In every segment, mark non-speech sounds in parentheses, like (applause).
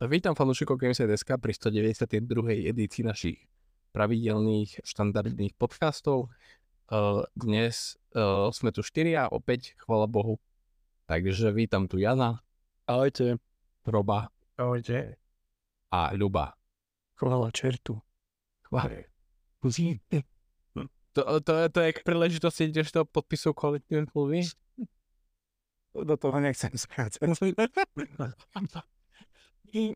Vítam fanúšikov Games.sk pri 192. edícii našich pravidelných štandardných podcastov. Dnes sme tu štyria, opäť, chvala Bohu. Takže vítam tu Jana. Ahojte. Roba. Ahojte. A Ľuba. Chvala čertu. Chvala. To, to, to je k príležitosti, ideš to podpisu kvalitnej zmluvy? Do toho nechcem schádzať. (laughs)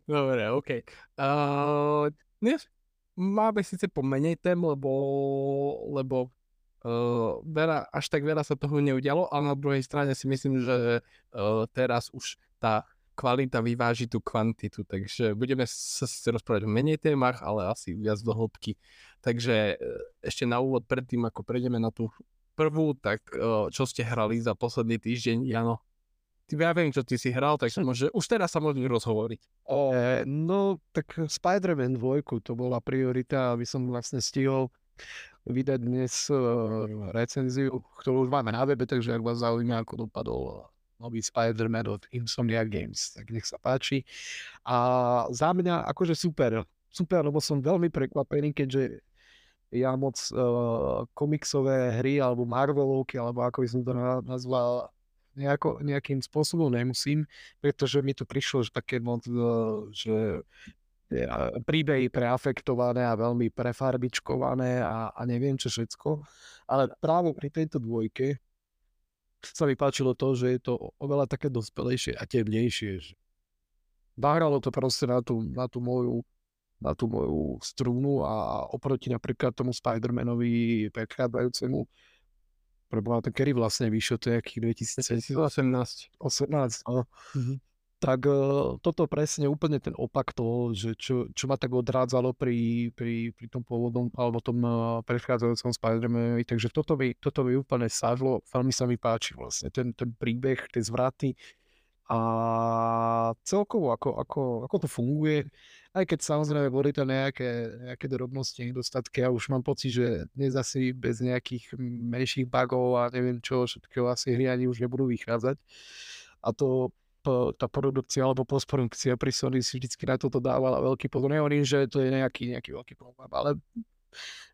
Dobre, OK. Uh, dnes máme síce pomenej tém, lebo, lebo uh, veľa, až tak veľa sa toho neudialo, ale na druhej strane si myslím, že uh, teraz už tá kvalita vyváži tú kvantitu, takže budeme sa síce rozprávať o menej témach, ale asi viac do hĺbky. Takže ešte na úvod, predtým ako prejdeme na tú prvú, tak čo ste hrali za posledný týždeň, Jano? Ty, ja viem, čo ty si hral, tak môže, už teraz sa môžeme rozhovoriť. O, no, tak Spider-Man 2, to bola priorita, aby som vlastne stihol vydať dnes uh, recenziu, ktorú už máme na webe, takže ak vás zaujíma, ako dopadol nový Spider-Man od Insomnia Games, tak nech sa páči. A za mňa akože super, super, lebo som veľmi prekvapený, keďže ja moc uh, komiksové hry alebo Marvelovky, alebo ako by som to nazval, nejako, nejakým spôsobom nemusím, pretože mi to prišlo že také moc, e, že e, príbehy preafektované a veľmi prefarbičkované a, a neviem čo všetko. Ale práve pri tejto dvojke sa mi páčilo to, že je to oveľa také dospelejšie a temnejšie. Nahralo to proste na tú, na tú moju na tú moju strunu a oproti napríklad tomu Spider-Manovi predchádzajúcemu preboha, tak kedy vlastne vyšiel, to je akých 2018. 18, no. Mm-hmm. Tak uh, toto presne úplne ten opak toho, že čo, čo ma tak odrádzalo pri, pri, pri tom pôvodnom alebo tom uh, predchádzajúcom Spider-Manovi, takže toto mi, toto mi úplne sadlo, veľmi sa mi páči vlastne, ten, ten príbeh, tie zvraty a celkovo ako, ako, ako to funguje, aj keď samozrejme boli to nejaké, nejaké drobnosti, nedostatky a už mám pocit, že dnes asi bez nejakých menších bugov a neviem čo, všetkého asi hry ani už nebudú vychádzať. A to tá produkcia alebo postprodukcia pri Sony si vždycky na toto dávala veľký pozor. Nehovorím, že to je nejaký, nejaký veľký problém, ale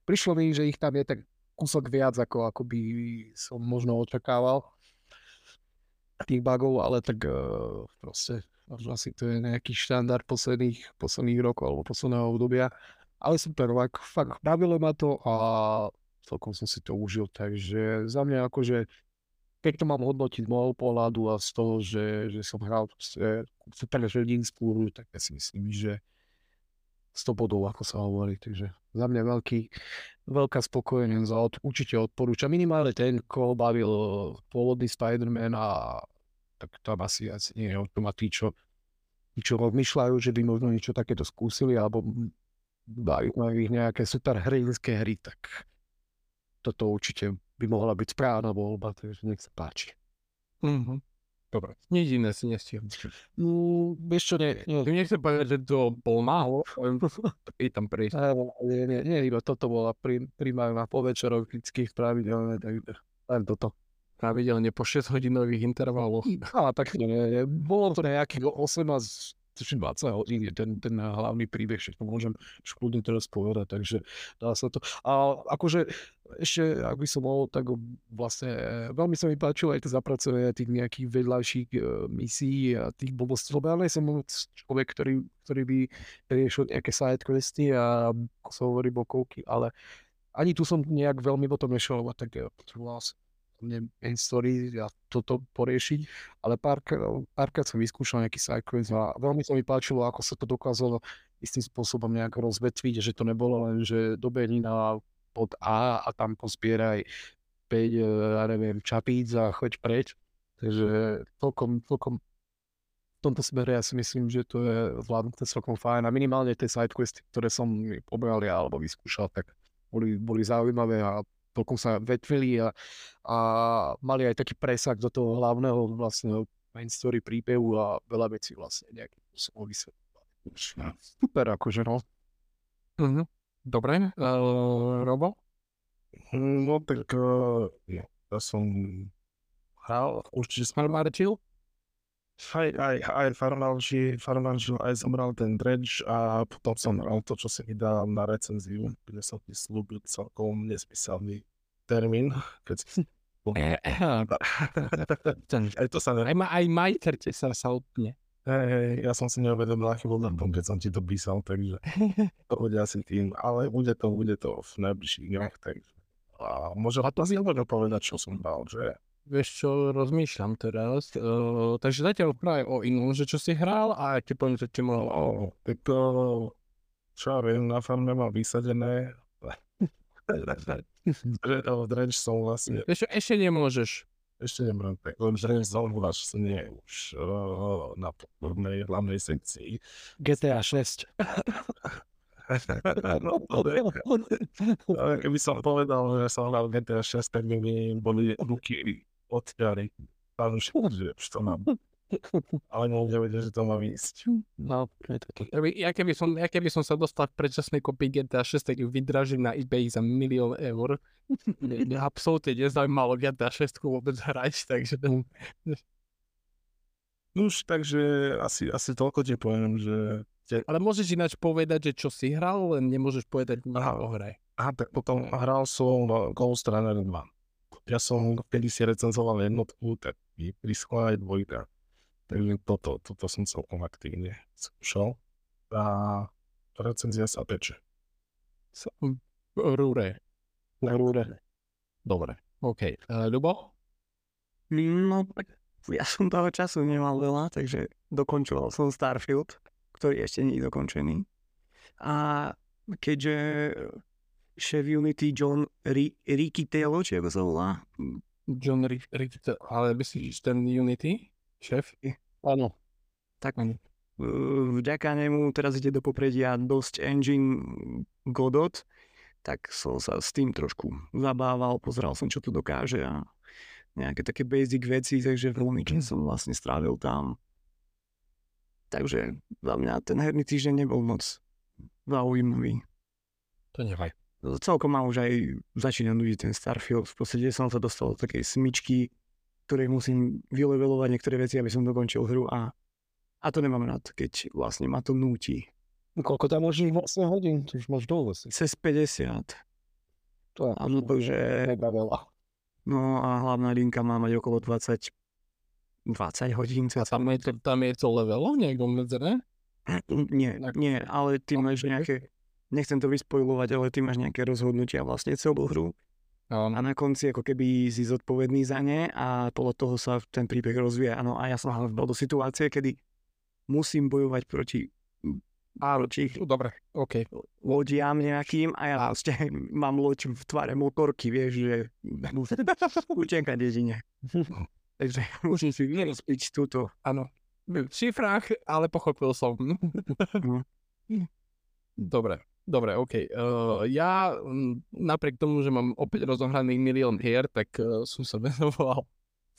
prišlo mi, že ich tam je tak kúsok viac, ako, ako by som možno očakával tých bugov, ale tak uh, proste asi to je nejaký štandard posledných, posledných rokov alebo posledného obdobia. Ale super, fakt, fakt bavilo ma to a celkom som si to užil, takže za mňa akože keď to mám hodnotiť z môjho pohľadu a z toho, že, že som hral super hrdinskú hru, tak ja si myslím, že 100 bodov, ako sa hovorí, takže za mňa veľký, veľká spokojnosť a od, určite odporúčam. Minimálne ten, koho bavil pôvodný Spider-Man a tak tam asi, asi nie je o tom a tí, čo, tí, čo rozmýšľajú, že by možno niečo takéto skúsili, alebo dajú ich nejaké super hrdinské hry, tak toto určite by mohla byť správna voľba, takže nech sa páči. Mm-hmm. Dobre, nič iné si nestihol. No, vieš čo, nie. nie. Ty nechcem povedať, že to bol málo, i tam prísť. Nie, nie, nie, iba toto bola primárna po večeroch vždycky pravidelné, takže len toto pravidelne po 6 hodinových intervaloch. A tak nie, nie. Bolo to nejakých 18 20 hodín je ten, ten hlavný príbeh, všetko môžem škľudne teraz povedať, takže dá sa to. A akože ešte, ak by som mohol, tak vlastne veľmi sa mi páčilo aj to zapracovanie tých nejakých vedľajších uh, misií a tých blbostí, lebo ja nie som človek, ktorý, ktorý by riešil nejaké side questy a ako sa hovorí bokovky, ale ani tu som nejak veľmi o tom nešiel, lebo tak potreboval som main story a toto poriešiť, ale pár, párkrát som vyskúšal nejaký sidequest a veľmi sa mi páčilo, ako sa to dokázalo istým spôsobom nejak rozvetviť, že to nebolo len, že dobehni na pod A a tam pozbieraj 5, e, ja neviem, čapíc a choď preč. Takže celkom, celkom v tomto smere ja si myslím, že to je zvládnuté celkom fajn a minimálne tie sidequesty, ktoré som pobral ja alebo vyskúšal, tak boli, boli zaujímavé a celkom sa vetvili a, a mali aj taký presah do toho hlavného vlastne main story príbehu a veľa vecí vlastne nejakým spôsobom vysvetľovali. Super akože no. Mm-hmm. Dobre, uh, Robo? No tak uh, ja som hral, určite sme Martil? Aj, aj, aj farmáži, farmáži, aj zomral ten dredge a potom som hral to, čo si mi dal na recenziu, kde som ti slúbil celkom nesmyselný termín, keď si aj to sa ne... Aj, ma, aj majter sa, sa utne. Hej, hej, ja som si neuvedomil chybu na tom, keď som ti to písal, takže (laughs) to bude asi tým, ale bude to, bude to v najbližších dňoch, takže a môžem a to asi povedať, čo som dal, že Vieš čo, rozmýšľam teraz. Uh, takže zatiaľ práve o inom, že čo si hral a ti poviem, že ti mohol... Oh, tak to, čo ja viem, na farme mám vysadené. drenč som vlastne... Vieš čo, ešte nemôžeš. Ešte nemám, tak len drenč som vlastne už uh, na podpornej hlavnej sekcii. GTA 6. (laughs) no, (laughs) keby som povedal, že som hral GTA 6, tak by mi boli ruky odťali. Pán už, že to mám. Ale nebudem vedieť, že to má ísť. No, je to tak. Ja keby, som, ja keby som sa dostal v predčasnej kopii GTA 6, tak ju vydražím na eBay za milión eur. Absolútne nezaujímalo GTA 6 vôbec hrať, takže... No už, takže asi, asi toľko ti poviem, že... Ale môžeš ináč povedať, že čo si hral, len nemôžeš povedať nič o hre. Aha, tak potom hral som Ghost Runner 2 ja som kedy si recenzoval jednotku, tak mi prischla aj dvojka. Takže toto, toto som celkom aktívne skúšal. A recenzia sa peče. Rúre. Na rúre. Dobre, OK. Uh, Ľubo? No, tak ja som toho času nemal veľa, takže dokončoval som Starfield, ktorý ešte nie je dokončený. A keďže šéf Unity John Rikitello, či ako sa volá? John Rikitello, ale myslíš ten Unity? Šéf? Áno. Tak vďaka nemu teraz ide do popredia dosť engine Godot, tak som sa s tým trošku zabával, pozeral som, čo to dokáže a nejaké také basic veci, takže veľmi čas som vlastne strávil tam. Takže za mňa ten herný týždeň nebol moc zaujímavý. To nevaj celkom ma už aj začína nudiť ten Starfield. V podstate som sa dostal do takej smyčky, ktorej musím vylevelovať niektoré veci, aby som dokončil hru a, a to nemám rád, keď vlastne ma to núti. Koľko tam môžeš vlastne hodín? To už máš dlho Cez 50. To je Áno, takže... mega veľa. No a hlavná linka má mať okolo 20 20 hodín. A tam je to, tam je to level niekto medzené? Nie, nie, ale ty máš nejaké nechcem to vyspojovať, ale ty máš nejaké rozhodnutia vlastne celú hru. Um. A na konci ako keby si zodpovedný za ne a podľa toho sa ten príbeh rozvíja. Ano, a ja som bol do situácie, kedy musím bojovať proti a proti dobre, OK. lodiam nejakým a ja proste (laughs) mám loď v tvare motorky, vieš, že (laughs) utekať jedine. Takže (laughs) musím si vyrozpiť túto. Áno. V šifrách, ale pochopil som. No. Dobre. Dobre, OK. Uh, ja napriek tomu, že mám opäť rozohraný milión hier, tak uh, som sa (laughs) venoval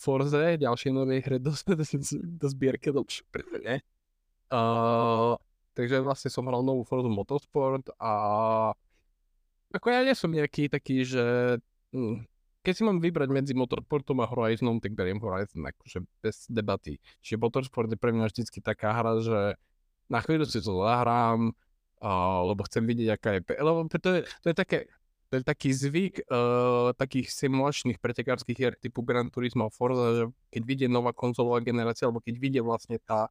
Forze, ďalšej novej hre do, (laughs) do, do zbierky, do ne? Uh, takže vlastne som hral novú Forza Motorsport a ako ja nie som nejaký taký, že hm, keď si mám vybrať medzi Motorsportom a Horizonom, tak beriem Horizon akože bez debaty. Čiže Motorsport je pre mňa vždycky taká hra, že na chvíľu si to zahrám, lebo chcem vidieť, aká je... Lebo to je, to je také, to je taký zvyk uh, takých simulačných pretekárskych hier typu Gran Turismo a Forza, že keď vidie nová konzolová generácia, alebo keď vidie vlastne tá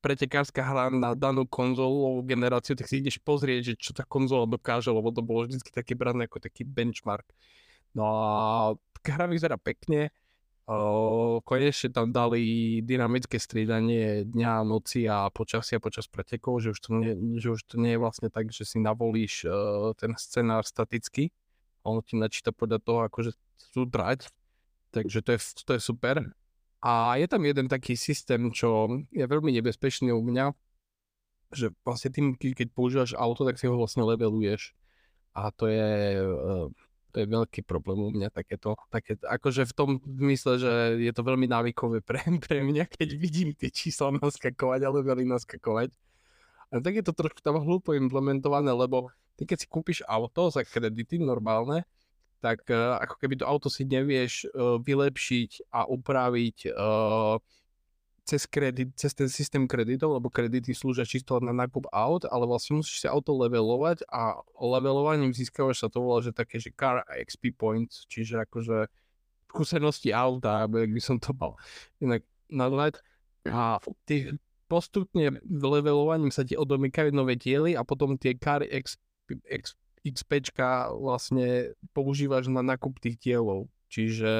pretekárska hra na danú konzolovú generáciu, tak si ideš pozrieť, že čo tá konzola dokáže, lebo to bolo vždy také brané ako taký benchmark. No a hra vyzerá pekne, konečne tam dali dynamické striedanie dňa, noci a počasia počas pretekov, že už to nie, že už to nie je vlastne tak, že si navolíš uh, ten scenár staticky. Ono ti načíta podľa toho, akože chcú drať. Takže to je, to je super. A je tam jeden taký systém, čo je veľmi nebezpečný u mňa, že vlastne tým, keď používaš auto, tak si ho vlastne leveluješ. A to je uh, to je veľký problém u mňa takéto, také, akože v tom zmysle, že je to veľmi návykové (laughs) pre, pre mňa, keď vidím tie čísla naskakovať, ale veľmi naskakovať. A tak je to trošku tam hlúpo implementované, lebo ty keď si kúpiš auto za kredity normálne, tak uh, ako keby to auto si nevieš uh, vylepšiť a upraviť uh, cez, kredit, cez ten systém kreditov, lebo kredity slúžia čisto na nákup aut, ale vlastne musíš si auto levelovať a levelovaním získavaš sa to volá, že také, že car XP points, čiže akože skúsenosti auta, aby by som to mal inak nazvať. A ty postupne levelovaním sa ti odomykajú nové diely a potom tie car X, X, XPčka vlastne používaš na nákup tých dielov. Čiže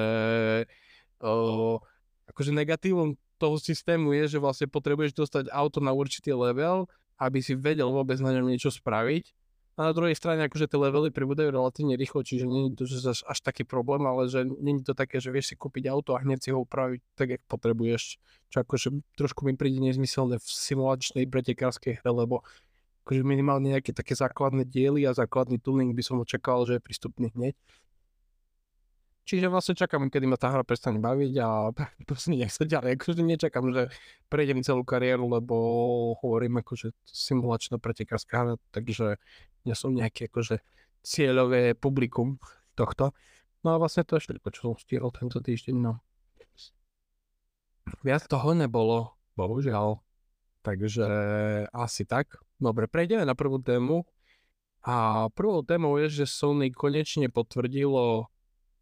o, akože negatívom toho systému je, že vlastne potrebuješ dostať auto na určitý level, aby si vedel vôbec na ňom niečo spraviť a na druhej strane akože tie levely pribúdajú relatívne rýchlo, čiže nie je to že až, taký problém, ale že nie je to také, že vieš si kúpiť auto a hneď si ho upraviť tak, jak potrebuješ. Čo akože trošku mi príde nezmyselné v simulačnej pretekárskej hre, lebo akože minimálne nejaké také základné diely a základný tuning by som očakával, že je prístupný hneď. Čiže vlastne čakám, kedy ma tá hra prestane baviť a (laughs) proste nech sa ďalej. Akože nečakám, že prejdem celú kariéru, lebo hovorím akože simulačná pretekárska hra, takže nie som nejaký akože cieľové publikum tohto. No a vlastne to je všetko, čo som stihol tento týždeň, no. Viac toho nebolo, bohužiaľ. Takže asi tak. Dobre, prejdeme na prvú tému. A prvou témou je, že Sony konečne potvrdilo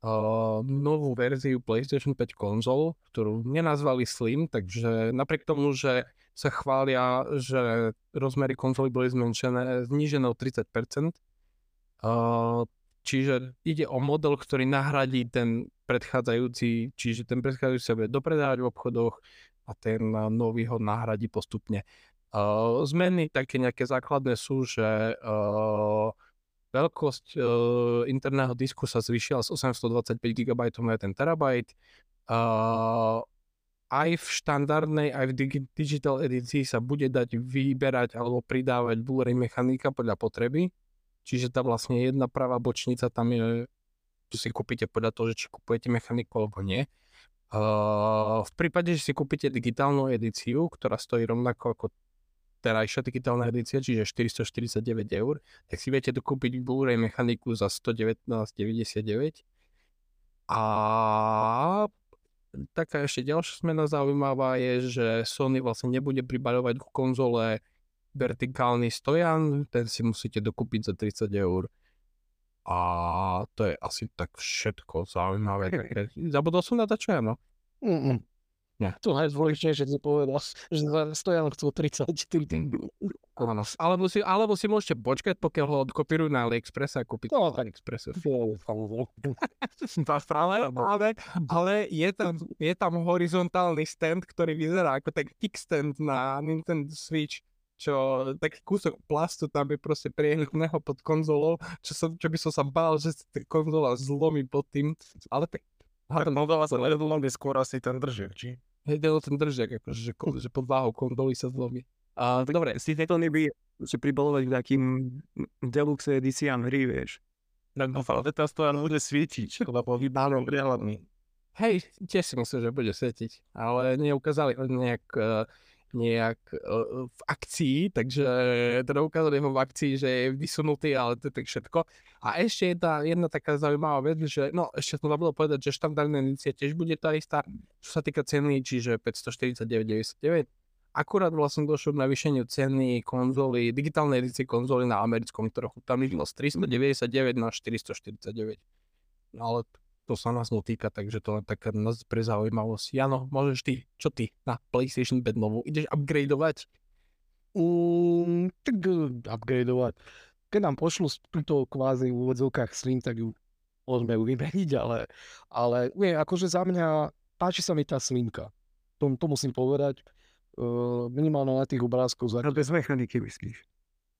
uh, novú verziu PlayStation 5 konzol, ktorú nenazvali Slim, takže napriek tomu, že sa chvália, že rozmery konzoly boli zmenšené, znížené o 30%. Uh, čiže ide o model, ktorý nahradí ten predchádzajúci, čiže ten predchádzajúci sa bude dopredávať v obchodoch a ten nový ho nahradí postupne. Uh, zmeny také nejaké základné sú, že uh, Veľkosť uh, interného disku sa zvýšila z 825 GB na 1 TB. Uh, aj v štandardnej, aj v digi- digital edícii sa bude dať vyberať alebo pridávať Blu-ray mechanika podľa potreby. Čiže tá vlastne jedna pravá bočnica tam je, si kúpite podľa toho, že či kupujete mechaniku alebo nie. Uh, v prípade, že si kúpite digitálnu edíciu, ktorá stojí rovnako ako terajšia digitálna edícia, čiže 449 eur, tak si viete dokúpiť Blu-ray mechaniku za 119,99. A taká ešte ďalšia zmena zaujímavá je, že Sony vlastne nebude pribaľovať k konzole vertikálny stojan, ten si musíte dokúpiť za 30 eur. A to je asi tak všetko zaujímavé. Zabudol som na to, čo ja, no? Mm-mm. Nie. To najdôležitejšie, že povedal, že Stojan chcel 30. Áno. Alebo si, alebo si môžete počkať, pokiaľ ho odkopírujú na AliExpress a kúpiť no, na AliExpress. (laughs) ale, ale, je, tam, je tam horizontálny stand, ktorý vyzerá ako tak kickstand na Nintendo Switch čo taký kúsok plastu tam je proste priehľadného pod konzolou, čo, som, čo by som sa bál, že konzola zlomí pod tým, ale tak ale Moldova sa ledolom skôr asi ten držiak, či? Hej, ten držiak, akože, že, že pod váhou kondoly sa zlomí. A, tak dobre, si to by si pribalovať k takým deluxe edíciám hry, vieš. Tak no, ale teraz to len bude svietiť, lebo vybánom prihľadný. Hej, tiež si myslím, že bude svietiť, ale neukázali nejak uh, nejak uh, v akcii, takže teda ukázali ho v akcii, že je vysunutý, ale to je tak všetko. A ešte jedna, jedna taká zaujímavá vec, že no ešte som zabudol povedať, že štandardná edícia tiež bude tá istá, čo sa týka ceny, čiže 549,99. Akurát vlastne došlo k navýšeniu ceny konzoly, digitálnej edície konzoly na americkom trhu. Tam išlo z 399 na 449. No ale to sa nás netýka, takže to len taká nás pre zaujímavosť. Jano, môžeš ty, čo ty na PlayStation 5 novú? Ideš upgradeovať? Mm, tak uh, upgradeovať. Keď nám pošlu túto kvázi v úvodzovkách Slim, tak ju môžeme ju vymeniť, ale, ale nie, akože za mňa páči sa mi tá Slimka. To, to musím povedať. Uh, minimálne na tých obrázkoch. Za... bez mechaniky myslíš?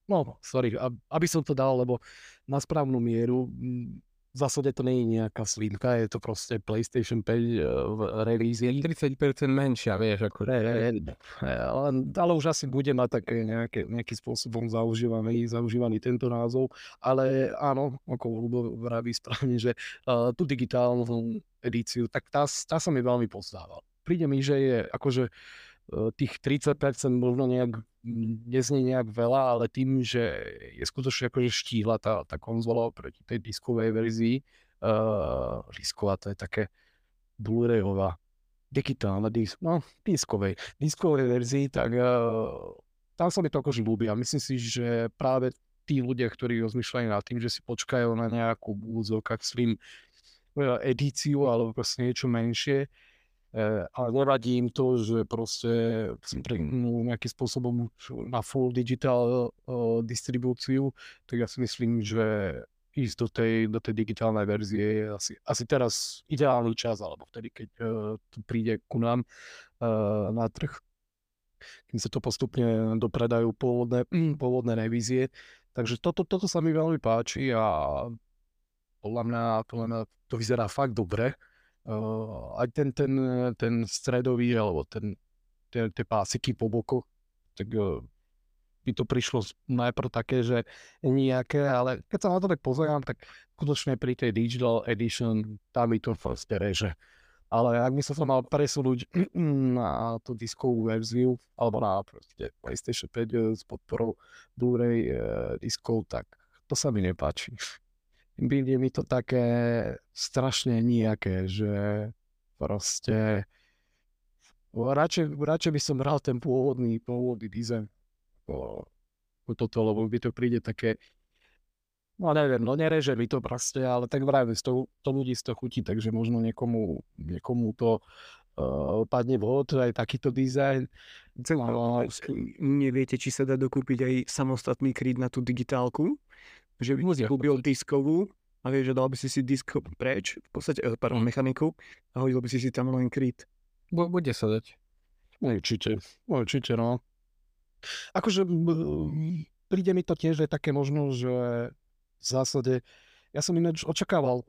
No, sorry, aby som to dal, lebo na správnu mieru zásade to nie je nejaká slinka, je to proste PlayStation 5 uh, v release. 30% menšia, vieš, ako... Ne, ne, ne, ale, ale už asi bude mať také nejaké, nejakým spôsobom zaužívaný, zaužívaný tento názov, ale áno, ako Lubo vraví správne, že uh, tú digitálnu edíciu, tak tá, tá sa mi veľmi pozdáva. Príde mi, že je akože uh, tých 30% možno nejak neznie nejak veľa, ale tým, že je skutočne akože štíhla tá, tá konzola proti tej diskovej verzii, uh, disková to je také Blu-rayová, digitálnej, disk, no, diskovej, diskovej verzii, tak uh, tam sa mi to akože ľúbi a myslím si, že práve tí ľudia, ktorí rozmýšľajú nad tým, že si počkajú na nejakú úzokách svým edíciu alebo proste niečo menšie, E, ale nevadí im to, že proste prehnú nejakým spôsobom na full digital uh, distribúciu, tak ja si myslím, že ísť do tej, do tej digitálnej verzie je asi, asi teraz ideálny čas, alebo vtedy, keď uh, to príde ku nám uh, na trh, kým sa to postupne dopredajú pôvodné, mm, pôvodné revízie. Takže toto, toto sa mi veľmi páči a podľa mňa, podľa mňa to vyzerá fakt dobre uh, aj ten, ten, ten stredový, alebo ten, tie, tie pásiky po boku, tak uh, by to prišlo najprv také, že nejaké, ale keď sa na to tak pozerám, tak skutočne pri tej Digital Edition tam mi to proste reže. Ale ak by som sa mal presunúť (clears throat) na tú diskovú verziu, alebo na proste PlayStation 5 eh, s podporou Blu-ray uh, diskov, tak to sa mi nepáči je mi to také strašne nejaké, že proste radšej, radšej by som hral ten pôvodný, pôvodný dizajn ako toto, lebo by to príde také No neviem, no nereže mi to proste, ale tak vravím, to, to ľudí z toho chutí, takže možno niekomu, niekomu to uh, padne vhod, aj takýto dizajn. No, neviete, či sa dá dokúpiť aj samostatný kryt na tú digitálku? Že by si kúpil diskovú a vieš, že dal by si si disk preč, v podstate, eh, pardon, mechaniku a hodil by si si tam len kryt. Bude sa dať. Určite, určite, no. Akože príde mi to tiež, že také možno, že v zásade, ja som ináč očakával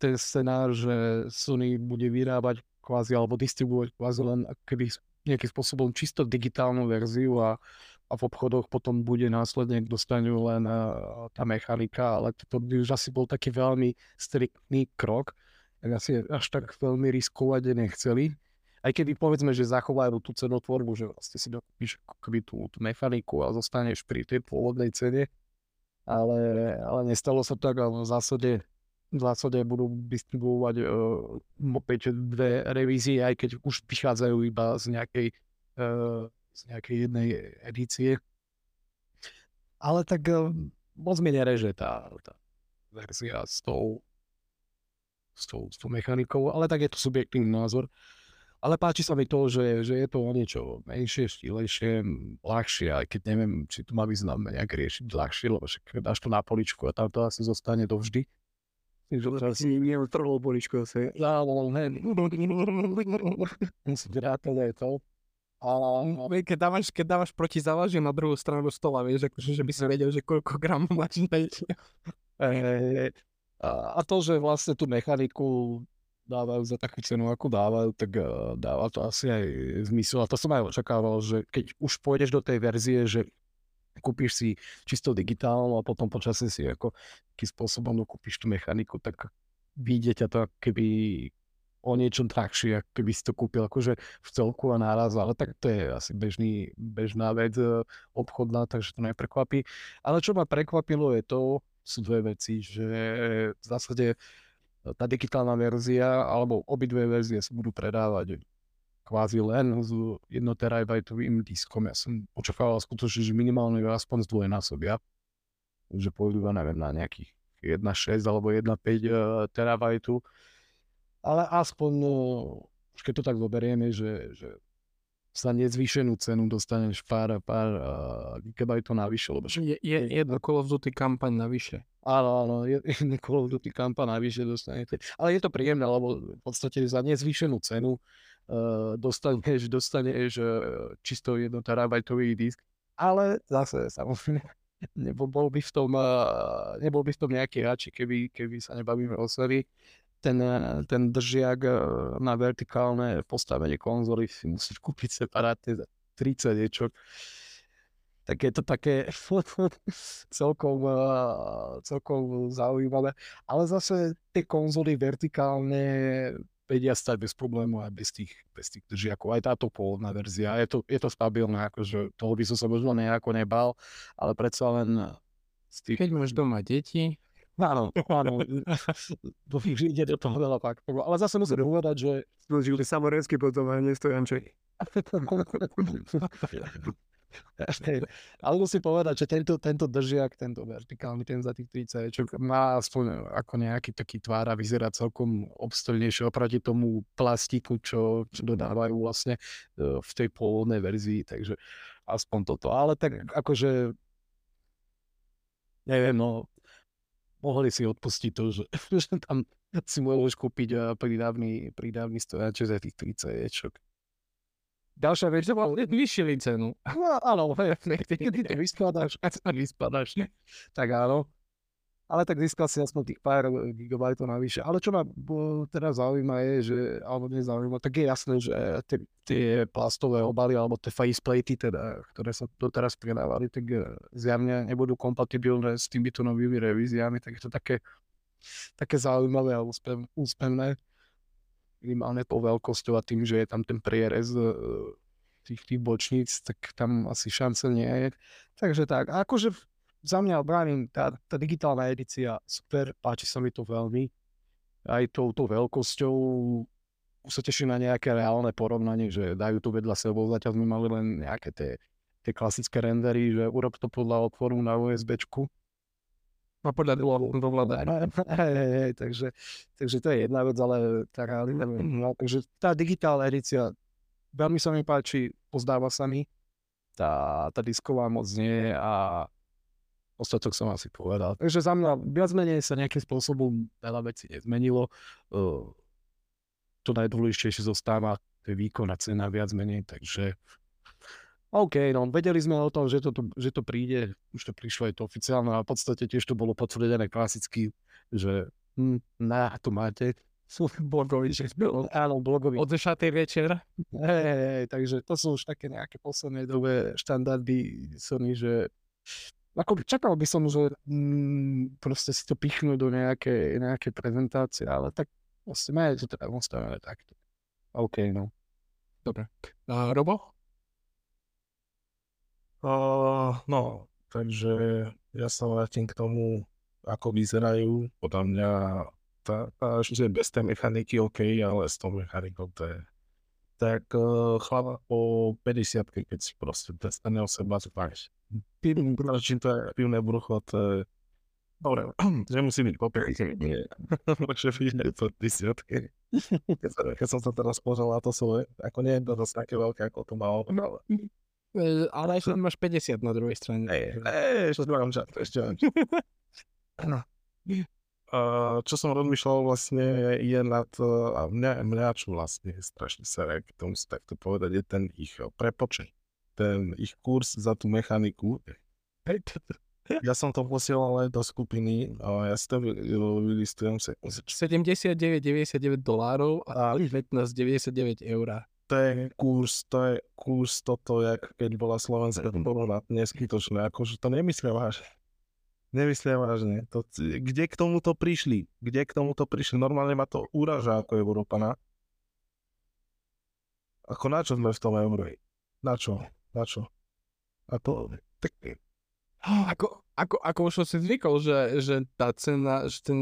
ten scenár, že Sony bude vyrábať kvázi alebo distribuovať kvázi len keby nejakým spôsobom čisto digitálnu verziu a a v obchodoch potom bude následne dostanú len uh, tá mechanika, ale to by už asi bol taký veľmi striktný krok, tak asi až tak veľmi riskovať nechceli. Aj keby povedzme, že zachovajú tú cenotvorbu, že vlastne si dokúpiš akoby tú, tú mechaniku a zostaneš pri tej pôvodnej cene, ale, ale nestalo sa tak a v zásade, v zásade budú distribuovať uh, opäť dve revízie, aj keď už vychádzajú iba z nejakej uh, z nejakej jednej edície. Ale tak eh, moc mi nereže tá, tá verzia s tou, s, tou, s tou mechanikou, ale tak je to subjektívny názor. Ale páči sa mi to, že, že je to o niečo menšie, štílejšie, ľahšie, aj keď neviem, či to má význam nejak riešiť ľahšie, lebo však dáš to na poličku a tam to asi zostane dovždy. Že si netrhol poličku asi. Ja, ne. Musím je to. A keď dávaš, keď dávaš proti závažiu na druhú stranu stola, vieš, akože, že by si vedel, že koľko gramov máš a to, že vlastne tú mechaniku dávajú za takú cenu, ako dávajú, tak uh, dáva to asi aj zmysel. A to som aj očakával, že keď už pôjdeš do tej verzie, že kúpiš si čisto digitálnu a potom počasie si ako akým spôsobom kúpiš tú mechaniku, tak vyjde ťa to keby o niečo drahšie, ako keby si to kúpil akože v celku a náraz, ale tak to je asi bežný, bežná vec e, obchodná, takže to neprekvapí. Ale čo ma prekvapilo je to, sú dve veci, že v zásade tá digitálna verzia, alebo obidve verzie sa budú predávať kvázi len s 1 terajbajtovým diskom. Ja som očakával skutočne, že minimálne aspoň zdvojnásobia, že pôjdu, neviem, na nejakých 1.6 alebo 1.5 e, terabajtu ale aspoň, no, už keď to tak zoberieme, že, že za nezvýšenú cenu dostaneš pár, pár uh, gigabajtov navyše. Lebo je, je jedno Call of Duty kampaň navyše. Áno, áno, (laughs) jedno Call of Duty kampaň navyše dostanete. Ale je to príjemné, lebo v podstate za nezvýšenú cenu uh, dostaneš, dostaneš uh, čisto 1 terabajtový disk. Ale zase, samozrejme, (laughs) nebol, bol by v tom, uh, nebol by v tom nejaký hráči, keby, keby sa nebavíme o sérii ten, ten držiak e, na vertikálne postavenie konzoly si musíš kúpiť separátne za 30 niečo. Tak je to také (laughs) celkom, e, celkom zaujímavé. Ale zase tie konzoly vertikálne vedia stať bez problému aj bez tých, bez tých držiakov. Aj táto pôvodná verzia. Je to, je to stabilné, akože toho by som sa možno nejako nebal, ale predsa len z tých... Keď máš doma deti, (laughs) Áno, áno. Dúfam, že ide do toho veľa faktov. Ale zase musím povedať, že... Slúžili Samorenský potom a nestojanček. (laughs) Ale musím povedať, že tento, tento držiak, tento vertikálny, ten za tých 30 čo má aspoň ako nejaký taký tvár a vyzerá celkom obstojnejšie oproti tomu plastiku, čo, čo dodávajú vlastne e, v tej pôvodnej verzii, takže aspoň toto. Ale tak akože neviem, no mohli si odpustiť to, že, (laughs) že tam si môžeš kúpiť prídavný, prídavný stojač za tých 30 ečok. Ďalšia vec, že mal (laughs) vyšili cenu. No, áno, (laughs) keď to vyskladáš, vyskladáš, tak áno. Ale tak získal si aspoň tých pár gigabajtov navyše. Ale čo ma teda zaujíma je, že, alebo nezaujíma, tak je jasné, že tie, tie plastové obaly alebo tie faceplatey, teda, ktoré sa doteraz predávali, tak e, zjavne nebudú kompatibilné s týmito novými revíziami, tak je to také, také zaujímavé a úspevné minimálne po veľkosťou a tým, že je tam ten prierez tých, tých bočníc, tak tam asi šance nie je. Takže tak, akože za mňa bránim, tá, tá digitálna edícia super, páči sa mi to veľmi. Aj tou, tou veľkosťou sa teším na nejaké reálne porovnanie, že dajú to vedľa sebou, zatiaľ sme mali len nejaké tie, tie klasické rendery, že urob to podľa otvoru na USBčku a podľa. Hej, hej, hej, takže, takže to je jedna vec, ale tá realita, no, takže tá digitálna edícia, veľmi sa mi páči, pozdáva sa mi, tá, tá disková moc nie a ostatok som asi povedal. Takže za mňa viac menej sa nejakým spôsobom veľa vecí nezmenilo. Uh, to najdôležitejšie zostáva, to je výkon a cena viac menej, takže OK, no vedeli sme o tom, že to, že to príde, už to prišlo, je to oficiálne a v podstate tiež to bolo potvrdené klasicky, že hm, na, to máte. (laughs) Sú blogovi, že bylo. Áno, blogovi. Od 10. večer. Hej, hej, takže to sú už také nejaké posledné dobe štandardy Sony, že ako čakal by som, že mm, proste si to pichnú do nejakej, nejakej prezentácie, ale tak vlastne majú to teda postavené takto. OK, no. Dobre. Uh, Robo? Uh, no, takže ja sa vrátim k tomu, ako vyzerajú. Podľa mňa tá, tá, že bez tej mechaniky OK, ale s tou mechanikou to je tak uh, chlapa po 50 keď si proste prestane o seba čím to je pivné brucho, to je Dobre, (clears throat) že musí byť po 50, nie. Takže je to 10 (laughs) keď, keď som sa teraz pozrel na to svoje, ako nie je to dosť také veľké, ako to malo. No, E, ale ešte máš 50 na druhej strane. Ej, ešte mám čas, ešte mám. Áno. Uh, čo som rozmýšľal vlastne je na to, a mňa, mňa čo vlastne strašne sa k tomu si takto povedať, je ten ich prepočet. Ten ich kurz za tú mechaniku. (laughs) Ja som to posielal aj do skupiny a ja si to vylistujem. 79,99 dolárov a 19,99 eur to je kurz, to je kurz toto, jak keď bola Slovenská korona dnes skutočne, akože to nemyslím vážne. Nemyslím vážne. To, kde k tomuto prišli? Kde k tomuto prišli? Normálne ma to uraža ako Európana. Ako na čo sme v tom euro? Na čo? Na čo? A to, tak... Ako, ako, ako už som si zvykol, že, že tá cena, že, ten,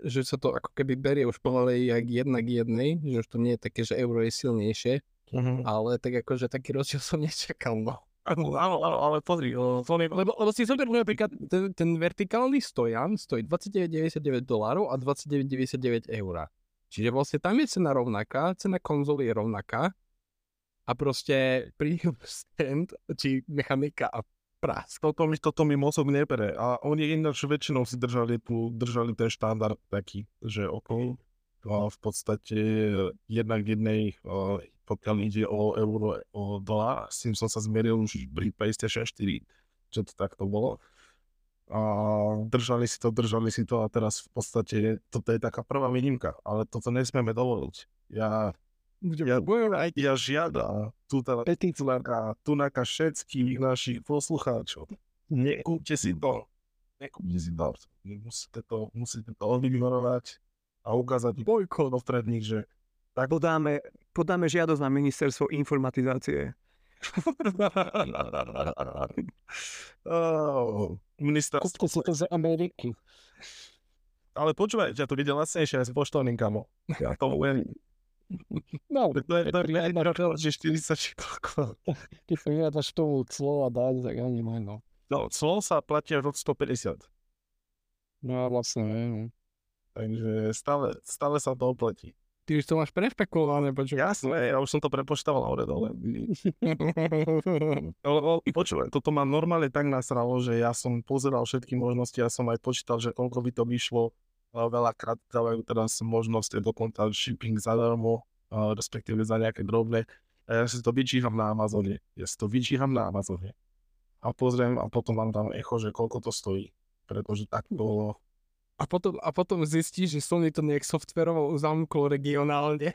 že sa to ako keby berie už pomaly jak jedna k jednej, že už to nie je také, že euro je silnejšie, uh-huh. ale tak akože taký rozdiel som (laughs) nečakal, no. Áno, áno, ale pozri, to nie... lebo, lebo si zober napríklad ten, ten vertikálny stojan stojí 29,99 dolárov a 29,99 eur. Čiže vlastne tam je cena rovnaká, cena konzoly je rovnaká a proste príjem stand, (laughs) či mechanika a prás. Toto mi, toto mi mozog nebere. A oni ináč väčšinou si držali, tu, držali ten štandard taký, že okolo a v podstate jednak jednej, pokiaľ ide o euro, o dolar, s tým som sa zmieril už pri PlayStation 4, že to takto bolo. A držali si to, držali si to a teraz v podstate toto je taká prvá výnimka, ale toto nesmieme dovoliť. Ja ja, ja žiadam tu petícia tu naká všetkých našich poslucháčov. Nekúpte si to. Nekúpte si to. Musíte to, musíte to odignorovať a ukázať bojko do stredných, že tak podáme, podáme žiadosť na ministerstvo informatizácie. (laughs) oh, minister... Kúpte si to z Ameriky. ale počúvaj, ja to videl lacnejšie aj s poštovným kamo. Ja to. No, To je, to je, že 40 či koľko. (laughs) keď sa vyrátaš tomu clo a dať, tak ani ne, no. No, clo sa platí až od 150. No a vlastne, ne, no. Takže stále, stále sa to opletí. Ty už to máš prešpekulované, počuj. Jasné, ja už som to prepočtoval hore dole. Lebo (laughs) počúvaj, toto ma normálne tak nasralo, že ja som pozeral všetky možnosti, ja som aj počítal, že koľko by to vyšlo. Veľakrát dávajú teraz možnosť dokonca shipping zadarmo, respektíve za nejaké drobné. A ja si to vyčíham na Amazone. Ja si to vyčíham na Amazone. A pozriem a potom mám tam echo, že koľko to stojí. Pretože tak bolo A potom, a potom zistíš, že Sony to nejak softverovo zamklo regionálne.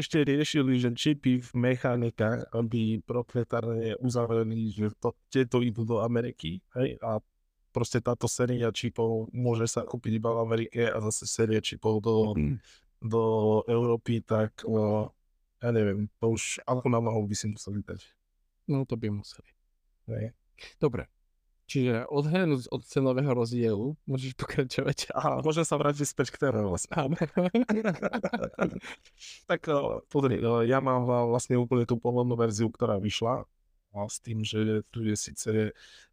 Ešte riešili, že čipy v mechanikách, aby proprietárne uzavreli, že to, tieto idú do Ameriky, hej, a proste táto séria čipov môže sa kúpiť iba v Amerike a zase séria čipov do, do Európy, tak uh, ja neviem, to už ako na nohou by si museli dať. No to by museli. Hej. Dobre. Čiže odhľadnúť od cenového rozdielu, môžeš pokračovať. (laughs) A môžem sa vrátiť späť k téme vlastne. (laughs) tak pozri, ja mám vlastne úplne tú pôvodnú verziu, ktorá vyšla s tým, že tu je síce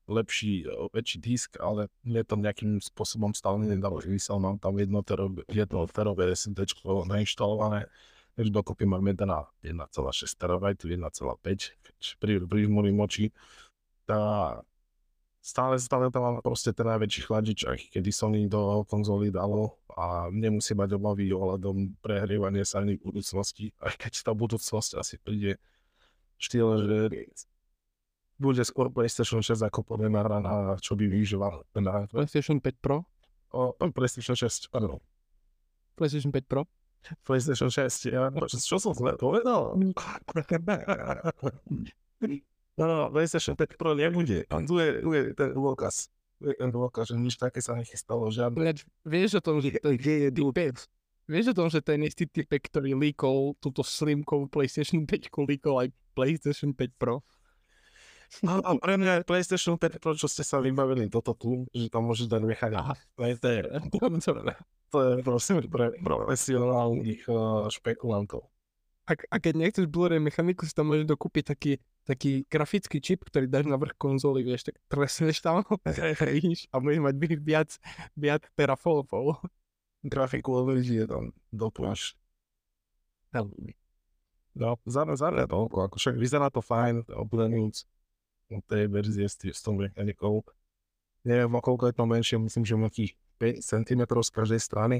lepší, uh, väčší disk, ale mne to nejakým spôsobom stále nedáva zmysel. Mám tam jednoterové, jednoterové SSD nainštalované, takže dokopy mám 1 1,6 TB, 1,5, keď pri, pri oči. Tá, stále, stále tam mám proste ten najväčší chladič, kedy Sony do konzoly dalo a nemusí mať obavy ohľadom prehrievania sa ani v budúcnosti, aj keď tá budúcnosť asi príde štýle, že bude skôr PlayStation 6 ako podaná na čo by využíval na PlayStation 5 Pro? o, PlayStation 6, pardon. PlayStation 5 Pro? PlayStation 6, ja, čo som zle povedal? No, no, PlayStation 5 Pro nebude. Tu je, tu je ten dôkaz. Tu je ten dôkaz, že nič také sa nechystalo, žiadne. Ináč, vieš o tom, že to je typek, vieš o tom, že ten istý typek, ktorý líkol túto slimkovú PlayStation 5, líkol aj PlayStation 5 Pro? No, a pre mňa je PlayStation 5 Pro, čo ste sa vybavili toto tu, že tam môžeš dať mechanika. (laughs) To je, to je, je prosím pre profesionálnych uh, špekulantov. A, a keď nechceš Blu-ray mechaniku, si tam môžeš dokúpiť taký, taký grafický čip, ktorý dáš na vrch konzoly, vieš, tak presneš tam (laughs) a budeš mať vi- viac, viac teraflopov. Grafiku overíš tam doplňaš. No, za mňa toľko, ako však vyzerá to fajn, oblenúc tej verzie s, s tou mechanikou. Neviem, o koľko je to menšie, myslím, že nejakých 5 cm z každej strany.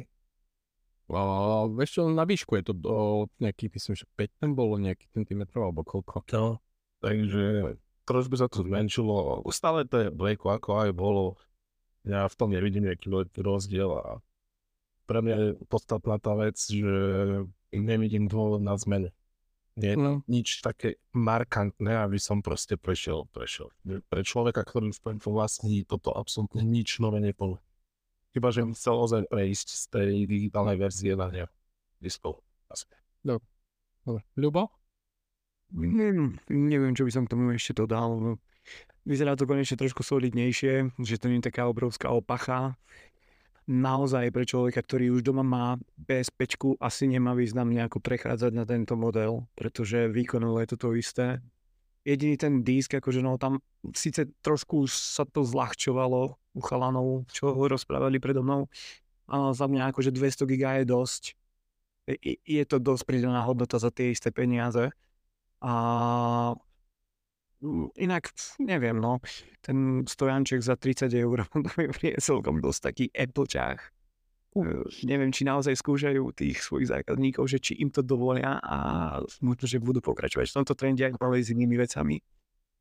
A vieš čo, na výšku je to do nejakých, myslím, že 5 tam bolo nejaký centimetrov, alebo koľko. No. Takže trošku by sa to zmenšilo. Stále to je bleko, ako aj bolo. Ja v tom nevidím nejaký rozdiel a pre mňa je podstatná tá vec, že nevidím dôvod na zmenu. Nie je No. nič také markantné, aby som proste prešiel, prešiel. Pre človeka, ktorý už vlastní, toto absolútne nič nové nepolo. Iba, že chcel ozaj prejsť z tej digitálnej verzie na ne diskov. Asi. Dobre. Ľubo? Hmm, neviem, čo by som k tomu ešte dodal. no. Vyzerá to konečne trošku solidnejšie, že to nie je taká obrovská opacha. Naozaj pre človeka, ktorý už doma má PS5, asi nemá význam nejako prechádzať na tento model, pretože výkonovo je to to isté. Jediný ten disk, akože no tam síce trošku sa to zľahčovalo u chalanov, čo ho rozprávali predo mnou, ale za mňa akože 200 GB je dosť. Je- to dosť pridaná hodnota za tie isté peniaze. A inak neviem, no, ten stojanček za 30 eur to mi príde celkom dosť taký Appleťah. Uh, neviem, či naozaj skúšajú tých svojich zákazníkov, že či im to dovolia a možno, že budú pokračovať v tomto trende aj ďalej s inými vecami.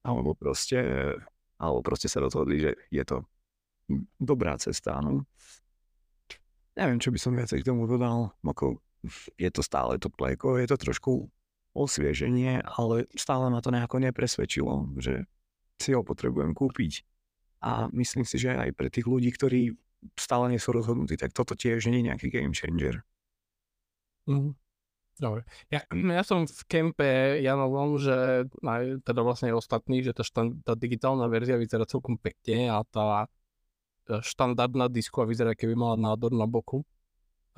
Alebo proste, alebo proste sa rozhodli, že je to dobrá cesta, no. Neviem, čo by som viacej k tomu dodal, ako je to stále to plejko, je to trošku osvieženie, ale stále ma to nejako nepresvedčilo, že si ho potrebujem kúpiť. A myslím si, že aj pre tých ľudí, ktorí stále nie sú rozhodnutí, tak toto tiež nie je nejaký game changer. Mhm. Dobre. Ja, ja som v kempe Janovom, že aj, teda vlastne ostatní, že tá, štan, tá digitálna verzia vyzerá celkom pekne a tá e, štandardná disku a vyzerá, keby mala nádor na boku,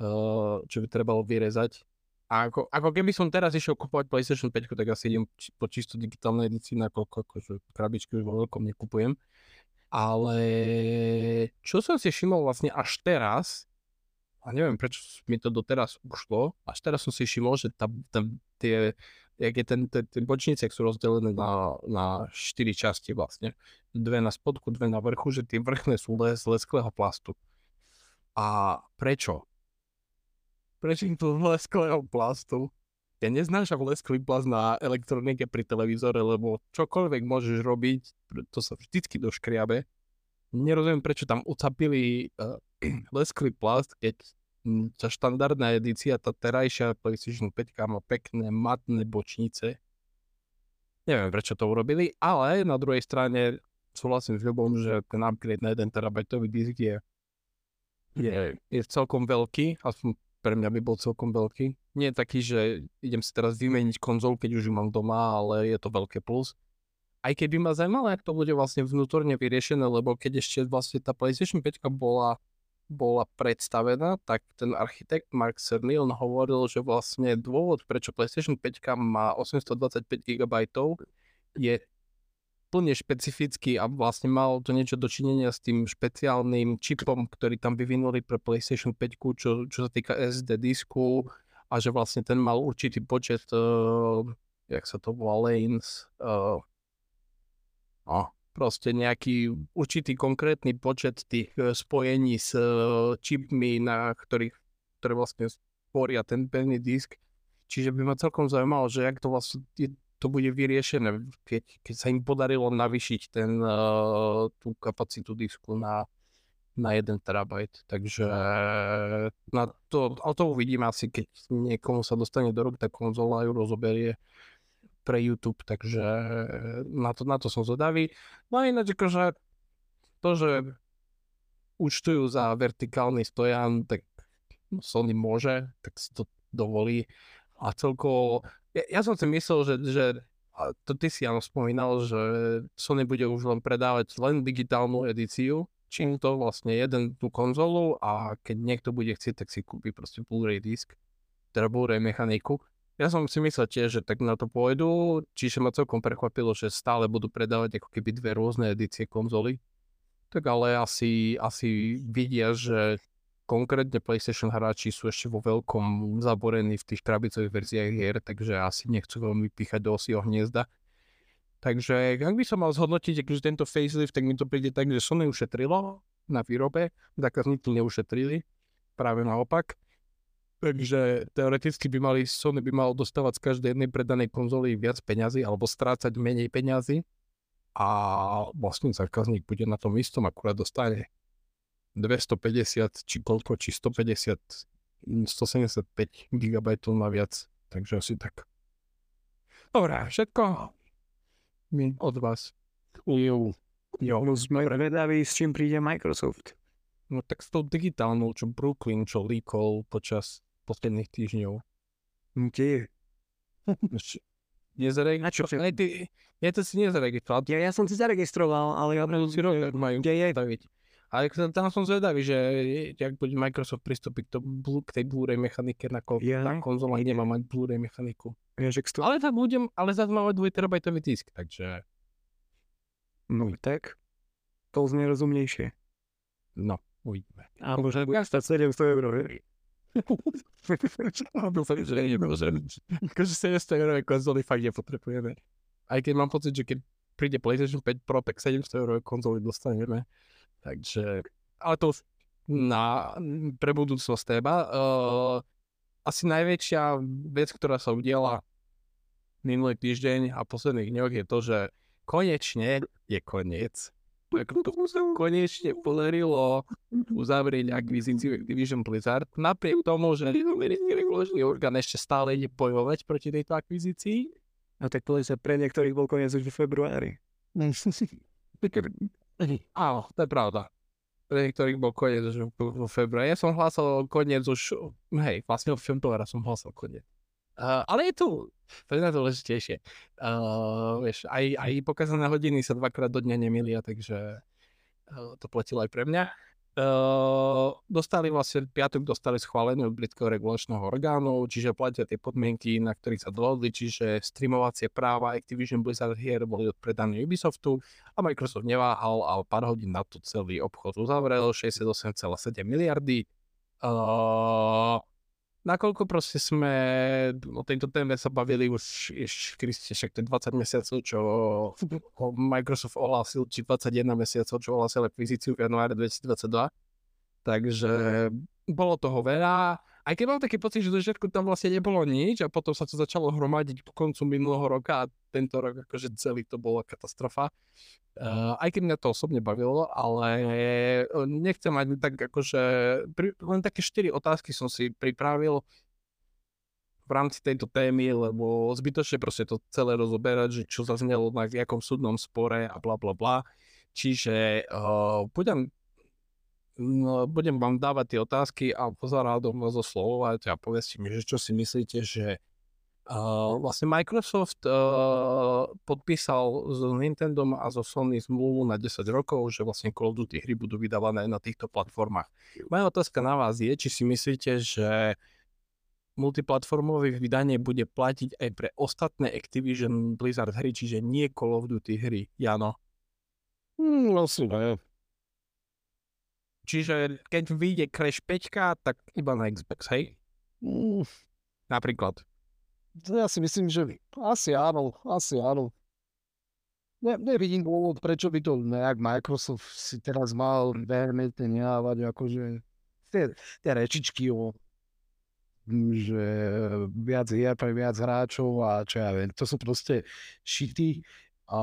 uh, čo by trebalo vyrezať. A ako, ako keby som teraz išiel kupovať PlayStation 5, tak asi idem či, po čisto digitálnej edícii, nakoľko akože krabičky už vo veľkom nekupujem. Ale čo som si všimol vlastne až teraz, a neviem prečo mi to doteraz ušlo, až teraz som si všimol, že tá, tá, tie, jak je ten, ten, ten bočnice sú rozdelené na, na 4 časti vlastne. Dve na spodku, dve na vrchu, že tie vrchné sú les, lesklého plastu. A prečo? To z lesklého plastu? Ja neznášam lesklý plast na elektronike pri televízore, lebo čokoľvek môžeš robiť, to sa vždycky doškriabe. Nerozumiem, prečo tam ucapili uh, (clears throat) lesklý plast, keď hm, tá štandardná edícia, tá terajšia PlayStation 5 má pekné matné bočnice. Neviem, prečo to urobili, ale na druhej strane súhlasím s Ľubom, že ten upgrade na 1 terabajtový disk je, je, je celkom veľký, aspoň pre mňa by bol celkom veľký. Nie je taký, že idem si teraz vymeniť konzol, keď už ju mám doma, ale je to veľké plus. Aj keby ma zaujímalo, ak to bude vlastne vnútorne vyriešené, lebo keď ešte vlastne tá PlayStation 5 bola, bola predstavená, tak ten architekt Mark Cerny, on hovoril, že vlastne dôvod, prečo PlayStation 5 má 825 GB je plne špecifický a vlastne mal to niečo dočinenia s tým špeciálnym čipom, ktorý tam vyvinuli pre PlayStation 5, čo, čo sa týka SD disku a že vlastne ten mal určitý počet, uh, jak sa to volá, lanes, uh, no, proste nejaký určitý konkrétny počet tých uh, spojení s uh, čipmi, na ktorých, ktoré vlastne sporia ten pevný disk. Čiže by ma celkom zaujímalo, že jak to vlastne je to bude vyriešené, keď, keď sa im podarilo navýšiť ten, uh, tú kapacitu disku na, na 1 terabajt. Takže na to, ale to uvidím asi, keď niekomu sa dostane do rúk tá konzola ju rozoberie pre YouTube, takže na to, na to som zvedavý. No a ináč akože to, že účtujú za vertikálny stojan, tak Sony môže, tak si to dovolí. A celkovo ja, ja som si myslel, že, že a to ty si áno spomínal, že Sony bude už len predávať len digitálnu edíciu, čím to vlastne jeden tú konzolu a keď niekto bude chcieť, tak si kúpi proste Blu-ray disk, teda Blu-ray mechaniku. Ja som si myslel tiež, že tak na to pôjdu, čiže ma celkom prekvapilo, že stále budú predávať ako keby dve rôzne edície konzoly. Tak ale asi, asi vidia, že konkrétne PlayStation hráči sú ešte vo veľkom zaborení v tých krabicových verziách hier, takže asi nechcú veľmi píchať do osieho hniezda. Takže ak by som mal zhodnotiť akože tento facelift, tak mi to príde tak, že Sony ušetrilo na výrobe, zákazníci neušetrili, práve naopak. Takže teoreticky by mali, Sony by malo dostávať z každej jednej predanej konzoly viac peňazí alebo strácať menej peňazí a vlastne zákazník bude na tom istom, akurát dostane 250 či koľko, či 150, 175 GB na viac. Takže asi tak. Dobre, všetko mi od vás. Jo. Jo. No sme prevedaví, s čím príde Microsoft. No tak s tou digitálnou, čo Brooklyn, čo líkol počas posledných týždňov. Kde je? (laughs) Nezaregistroval. Na čo? ty, ja to si nezaregistroval. Ja, ja som si zaregistroval, ale ja majú. Kde je? Staviť. Ale tam som zvedavý, že ak bude Microsoft pristúpiť k, k tej Blu-ray mechanike, na, ko- ja. na konzola nemá mať Blu-ray mechaniku. Ja, že to... Ale tak budem, ale zase má 2 terabajtový disk, takže... No tak, to znie rozumnejšie. No, uvidíme. Alebo že bude stať 700 eur. Som, (laughs) že nemôžem. Akože 700 eurové konzoly fakt nepotrebujeme. Aj keď mám pocit, že keď príde PlayStation 5 Pro, tak 700 eurové konzoly dostaneme. Takže, ale to na, pre budúcnosť téma. Uh, asi najväčšia vec, ktorá sa udiala minulý týždeň a posledných dňoch je to, že konečne je koniec. Konečne podarilo uzavrieť akvizíciu Activision Blizzard, napriek tomu, že americký regulačný orgán ešte stále ide bojovať proti tejto akvizícii. A tak to pre niektorých bol koniec už v februári. (laughs) Áno, to je pravda. Pre niektorých bol koniec už vo februári. Ja som hlásal koniec už, hej, vlastne v februára som hlásal koniec. Uh, ale je tu, to je najdôležitejšie. Uh, vieš, aj, aj pokazané hodiny sa dvakrát do dňa nemilia, takže uh, to platilo aj pre mňa. Dostali vlastne, piatok dostali schválené od britského regulačného orgánu, čiže platia tie podmienky, na ktorých sa dohodli, čiže streamovacie práva Activision Blizzard hier boli odpredané Ubisoftu a Microsoft neváhal a pár hodín na to celý obchod uzavrel, 68,7 miliardy. Uh, nakoľko proste sme o tejto téme sa bavili už, Kriste, však to je 20 mesiacov, čo Microsoft ohlásil, či 21 mesiacov, čo ohlásil akvizíciu v januári 2022. Takže bolo toho veľa. Aj keď mám taký pocit, že do začiatku tam vlastne nebolo nič a potom sa to začalo hromadiť po koncu minulého roka a tento rok akože celý to bola katastrofa. Uh, aj keď mňa to osobne bavilo, ale nechcem mať tak akože, pri, len také štyri otázky som si pripravil v rámci tejto témy, lebo zbytočne proste to celé rozoberať, že čo zaznelo na nejakom súdnom spore a bla bla bla. Čiže uh, budem No, budem vám dávať tie otázky a pozorádom vás oslovovať a povedzte mi, že čo si myslíte, že uh, vlastne Microsoft uh, podpísal s Nintendo a so Sony zmluvu na 10 rokov, že vlastne Call of Duty hry budú vydávané na týchto platformách. Moja otázka na vás je, či si myslíte, že multiplatformové vydanie bude platiť aj pre ostatné Activision Blizzard hry, čiže nie Call of Duty hry. Jano? Hmm, asi ne. Čiže keď vyjde Crash 5, tak iba na Xbox, hej? Mm, Napríklad. ja si myslím, že asi áno, asi áno. Ne, nevidím dôvod, prečo by to nejak Microsoft si teraz mal vehementne nehávať, akože tie, tie rečičky o že viac hier pre viac hráčov a čo ja viem, to sú proste šity, a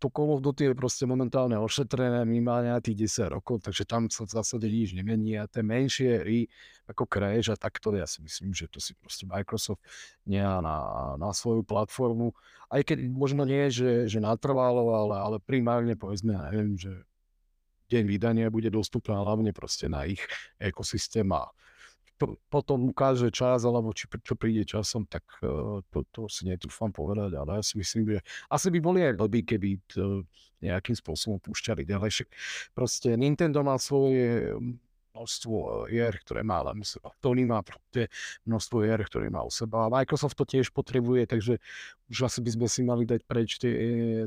to Call of Duty je proste momentálne ošetrené minimálne na tých 10 rokov, takže tam sa v zásade nič nemení a tie menšie hry ako Crash a takto, ja si myslím, že to si proste Microsoft nemá na, na svoju platformu. Aj keď možno nie, že, že natrvalo, ale, ale primárne povedzme, ja neviem, že deň vydania bude dostupná hlavne proste na ich ekosystém a to potom ukáže čas, alebo či čo príde časom, tak uh, to, to si netrúfam povedať, ale ja si myslím, že asi by boli aj blbí, keby to nejakým spôsobom púšťali ďalej. Proste Nintendo má svoje množstvo hier, ktoré má seba. Tony má množstvo hier, ktoré má u seba. Microsoft to tiež potrebuje, takže už asi by sme si mali dať preč tie,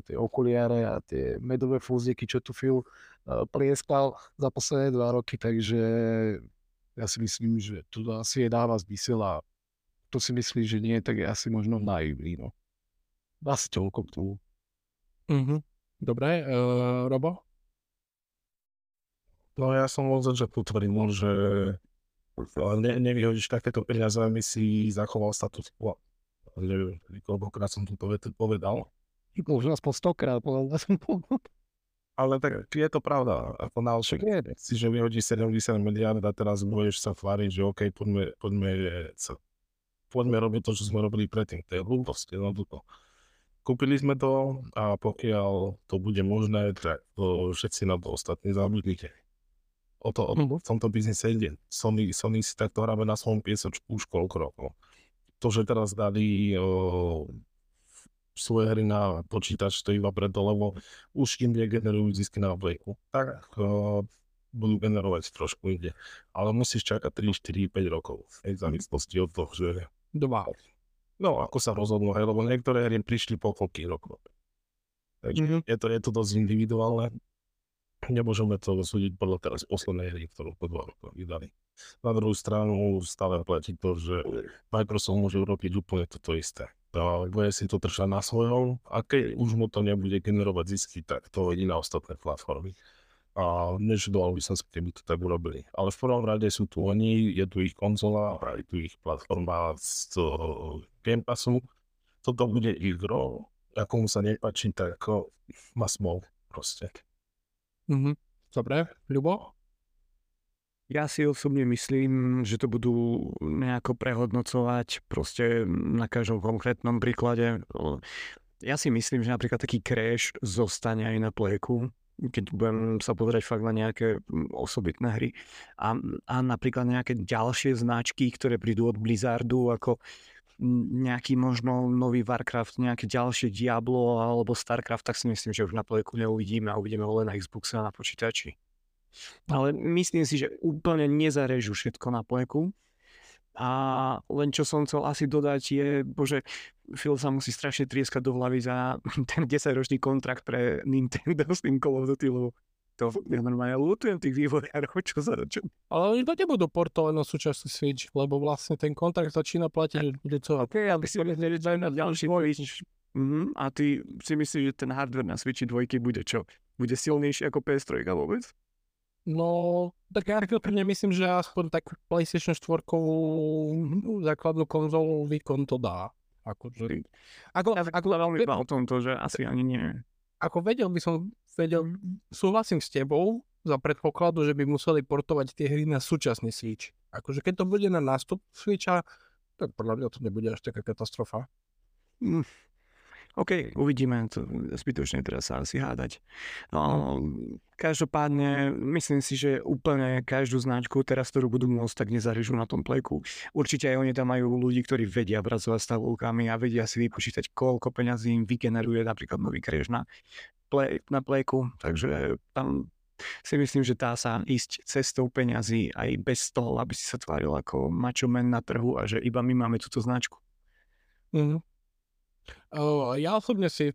tie okuliare a tie medové fúzieky, čo tu Phil uh, plieskal za posledné dva roky, takže ja si myslím, že to asi je dáva zmysel a to si myslí, že nie, tak je asi možno naivný, no. Asi toľko k tomu. Mm-hmm. Dobre, uh, Robo? No ja som od začiatku tvrdil, že ne, nevyhodíš takéto peniaze, aby si zachoval status quo. Neviem, koľkokrát som to povedal. Možno aspoň stokrát povedal som ale tak je to pravda. Ako na však si, že vyhodí 70 miliard a teraz budeš sa tváriť, že OK, poďme, poďme, poďme robiť to, čo sme robili predtým. To je hlúposť, jednoducho. Kúpili sme to a pokiaľ to bude možné, tak to všetci na to ostatní zabudnite. O to, o, v tomto biznise ide. Sony, Sony si takto hráme na svojom piesočku už koľko rokov. To, že teraz dali o, svoje hry na počítač, to iba preto, lebo už im generujú zisky na Playku. Tak uh, budú generovať trošku inde. Ale musíš čakať 3, 4, 5 rokov. v závislosti od toho, že... Dva. No, ako sa rozhodnú, hej, lebo niektoré hry prišli po koľkých rokov. Takže mm-hmm. je, to, je to dosť individuálne. Nemôžeme to súdiť podľa teraz poslednej hry, ktorú po dva roky vydali. Na druhú stranu stále platí to, že Microsoft môže urobiť úplne toto isté bude si to držať na svojom a keď už mu to nebude generovať zisky, tak to hodí na ostatné platformy. A nežadoval by som sa, keby to tak urobili. Ale v prvom rade sú tu oni, je tu ich konzola, je tu ich platforma z Game Passu. Toto bude ich gro, ako mu sa nepačí, tak ako má smol proste. Mm-hmm. Dobre, Ľubo? Ja si osobne myslím, že to budú nejako prehodnocovať proste na každom konkrétnom príklade. Ja si myslím, že napríklad taký crash zostane aj na pleku, keď budem sa pozrieť fakt na nejaké osobitné hry. A, a napríklad nejaké ďalšie značky, ktoré prídu od Blizzardu, ako nejaký možno nový Warcraft, nejaké ďalšie Diablo alebo Starcraft, tak si myslím, že už na pleku neuvidíme a uvidíme ho len na Xboxe a na počítači. Ale myslím si, že úplne nezarežu všetko na pleku. A len čo som chcel asi dodať je, bože, Phil sa musí strašne trieskať do hlavy za (laughs) ten 10-ročný kontrakt pre Nintendo s tým Call of Duty, lebo to ja normálne lutujem tých vývojárov, čo sa čo. Ale oni to nebudú portovať na súčasný Switch, lebo vlastne ten kontrakt začína platiť, co. OK, aby si oni na ďalší Switch. Mm, a ty si myslíš, že ten hardware na Switchi 2 bude čo? Bude silnejší ako PS3 vôbec? No, tak ja myslím, že aspoň tak PlayStation 4 základnú konzolu výkon to dá. Akože, ako, ja ako, veľmi o tomto, že asi ani nie. Ako vedel by som, vedel, súhlasím s tebou za predpokladu, že by museli portovať tie hry na súčasný Switch. Akože keď to bude na nástup Switcha, tak podľa mňa to nebude až taká katastrofa. Mm, OK, uvidíme, to zbytočne teraz sa asi hádať. No, každopádne, myslím si, že úplne každú značku teraz, ktorú budú môcť, tak nezarežú na tom pleku. Určite aj oni tam majú ľudí, ktorí vedia pracovať s tabulkami a vedia si vypočítať, koľko peňazí im vygeneruje napríklad nový kreš na, play, na pleku. Takže tam si myslím, že dá sa ísť cestou peňazí aj bez toho, aby si sa tváril ako macho man na trhu a že iba my máme túto značku. Mm. Uh, ja osobne si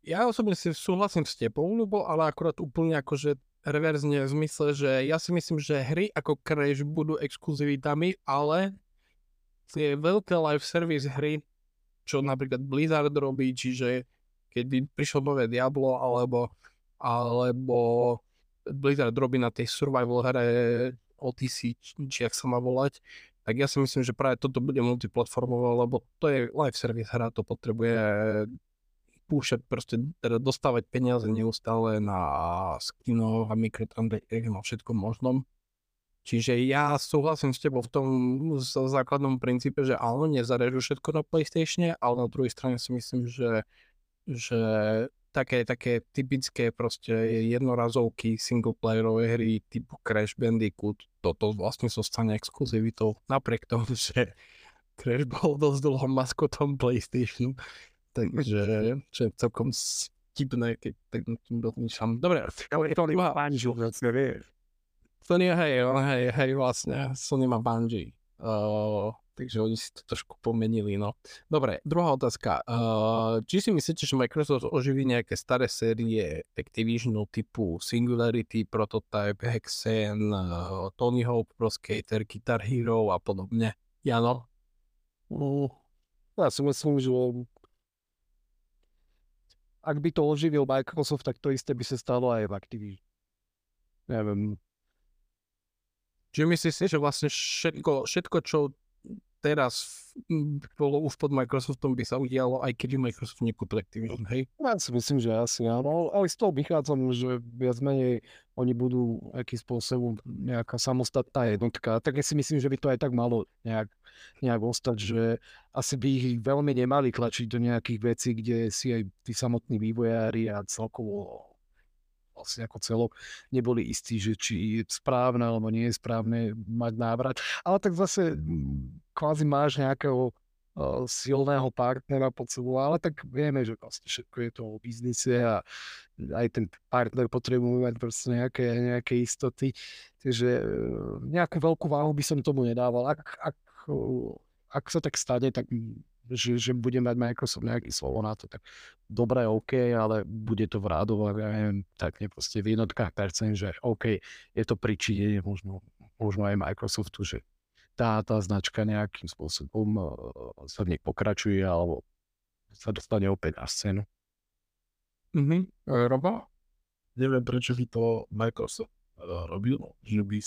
ja osobne si súhlasím s tebou, Lubo, ale akurát úplne akože reverzne v zmysle, že ja si myslím, že hry ako Crash budú exkluzivitami, ale tie veľké live service hry, čo napríklad Blizzard robí, čiže keď prišlo nové Diablo, alebo, alebo Blizzard robí na tej survival hre OTC, či ak sa má volať, tak ja si myslím, že práve toto bude multiplatformové, lebo to je live service hra, to potrebuje púšať, proste teda dostávať peniaze neustále na skino a mikrotransakcie a všetkom možnom. Čiže ja súhlasím s tebou v tom základnom princípe, že áno, nezarežu všetko na PlayStation, ale na druhej strane si myslím, že, že také, také typické proste jednorazovky singleplayerové hry typu Crash Bandicoot, toto vlastne sa stane exkluzivitou, napriek tomu, (laughs) že Crash bol dosť dlho maskotom PlayStationu, takže čo je celkom vtipné, keď tak tým rozmýšľam. Dobre, ale to nemá Bungie, vieš. To nie, hej, hej, hej, vlastne, Sony má Bungie. Uh, takže oni si to trošku pomenili, no. Dobre, druhá otázka. Uh, či si myslíte, že Microsoft oživí nejaké staré série Activisionu typu Singularity, Prototype, Hexen, uh, Tony Hawk Pro Skater, Guitar Hero a podobne? Jano? No, ja si myslím, že ak by to oživil Microsoft, tak to isté by sa stalo aj v Activision. Neviem. Čiže myslíš si, že vlastne všetko, všetko, čo teraz bolo už pod Microsoftom by sa udialo, aj keď Microsoft nekúpil Activision, hej? Ja si myslím, že asi áno, ale z toho vychádzam, že viac menej oni budú akým spôsobom nejaká samostatná jednotka, tak ja si myslím, že by to aj tak malo nejak, nejak ostať, že asi by ich veľmi nemali tlačiť do nejakých vecí, kde si aj tí samotní vývojári a celkovo vlastne ako celok neboli istí, že či je správne alebo nie je správne mať návrat. Ale tak zase mm, kvázi máš nejakého uh, silného partnera pod sebou, ale tak vieme, že vlastne všetko je to o biznise a aj ten partner potrebuje mať proste nejaké, nejaké istoty. Takže uh, nejakú veľkú váhu by som tomu nedával. Ak, ak, ak sa tak stane, tak že, že bude mať Microsoft nejaký slovo na to, tak dobré, OK, ale bude to v rádoch, ja neviem, tak proste v jednotkách percent, že OK, je to pričinenie možno, možno aj Microsoftu, že tá, tá značka nejakým spôsobom uh, sa v nej pokračuje alebo sa dostane opäť na scénu. Mhm. Robo? Neviem, prečo by to Microsoft uh, robil, že by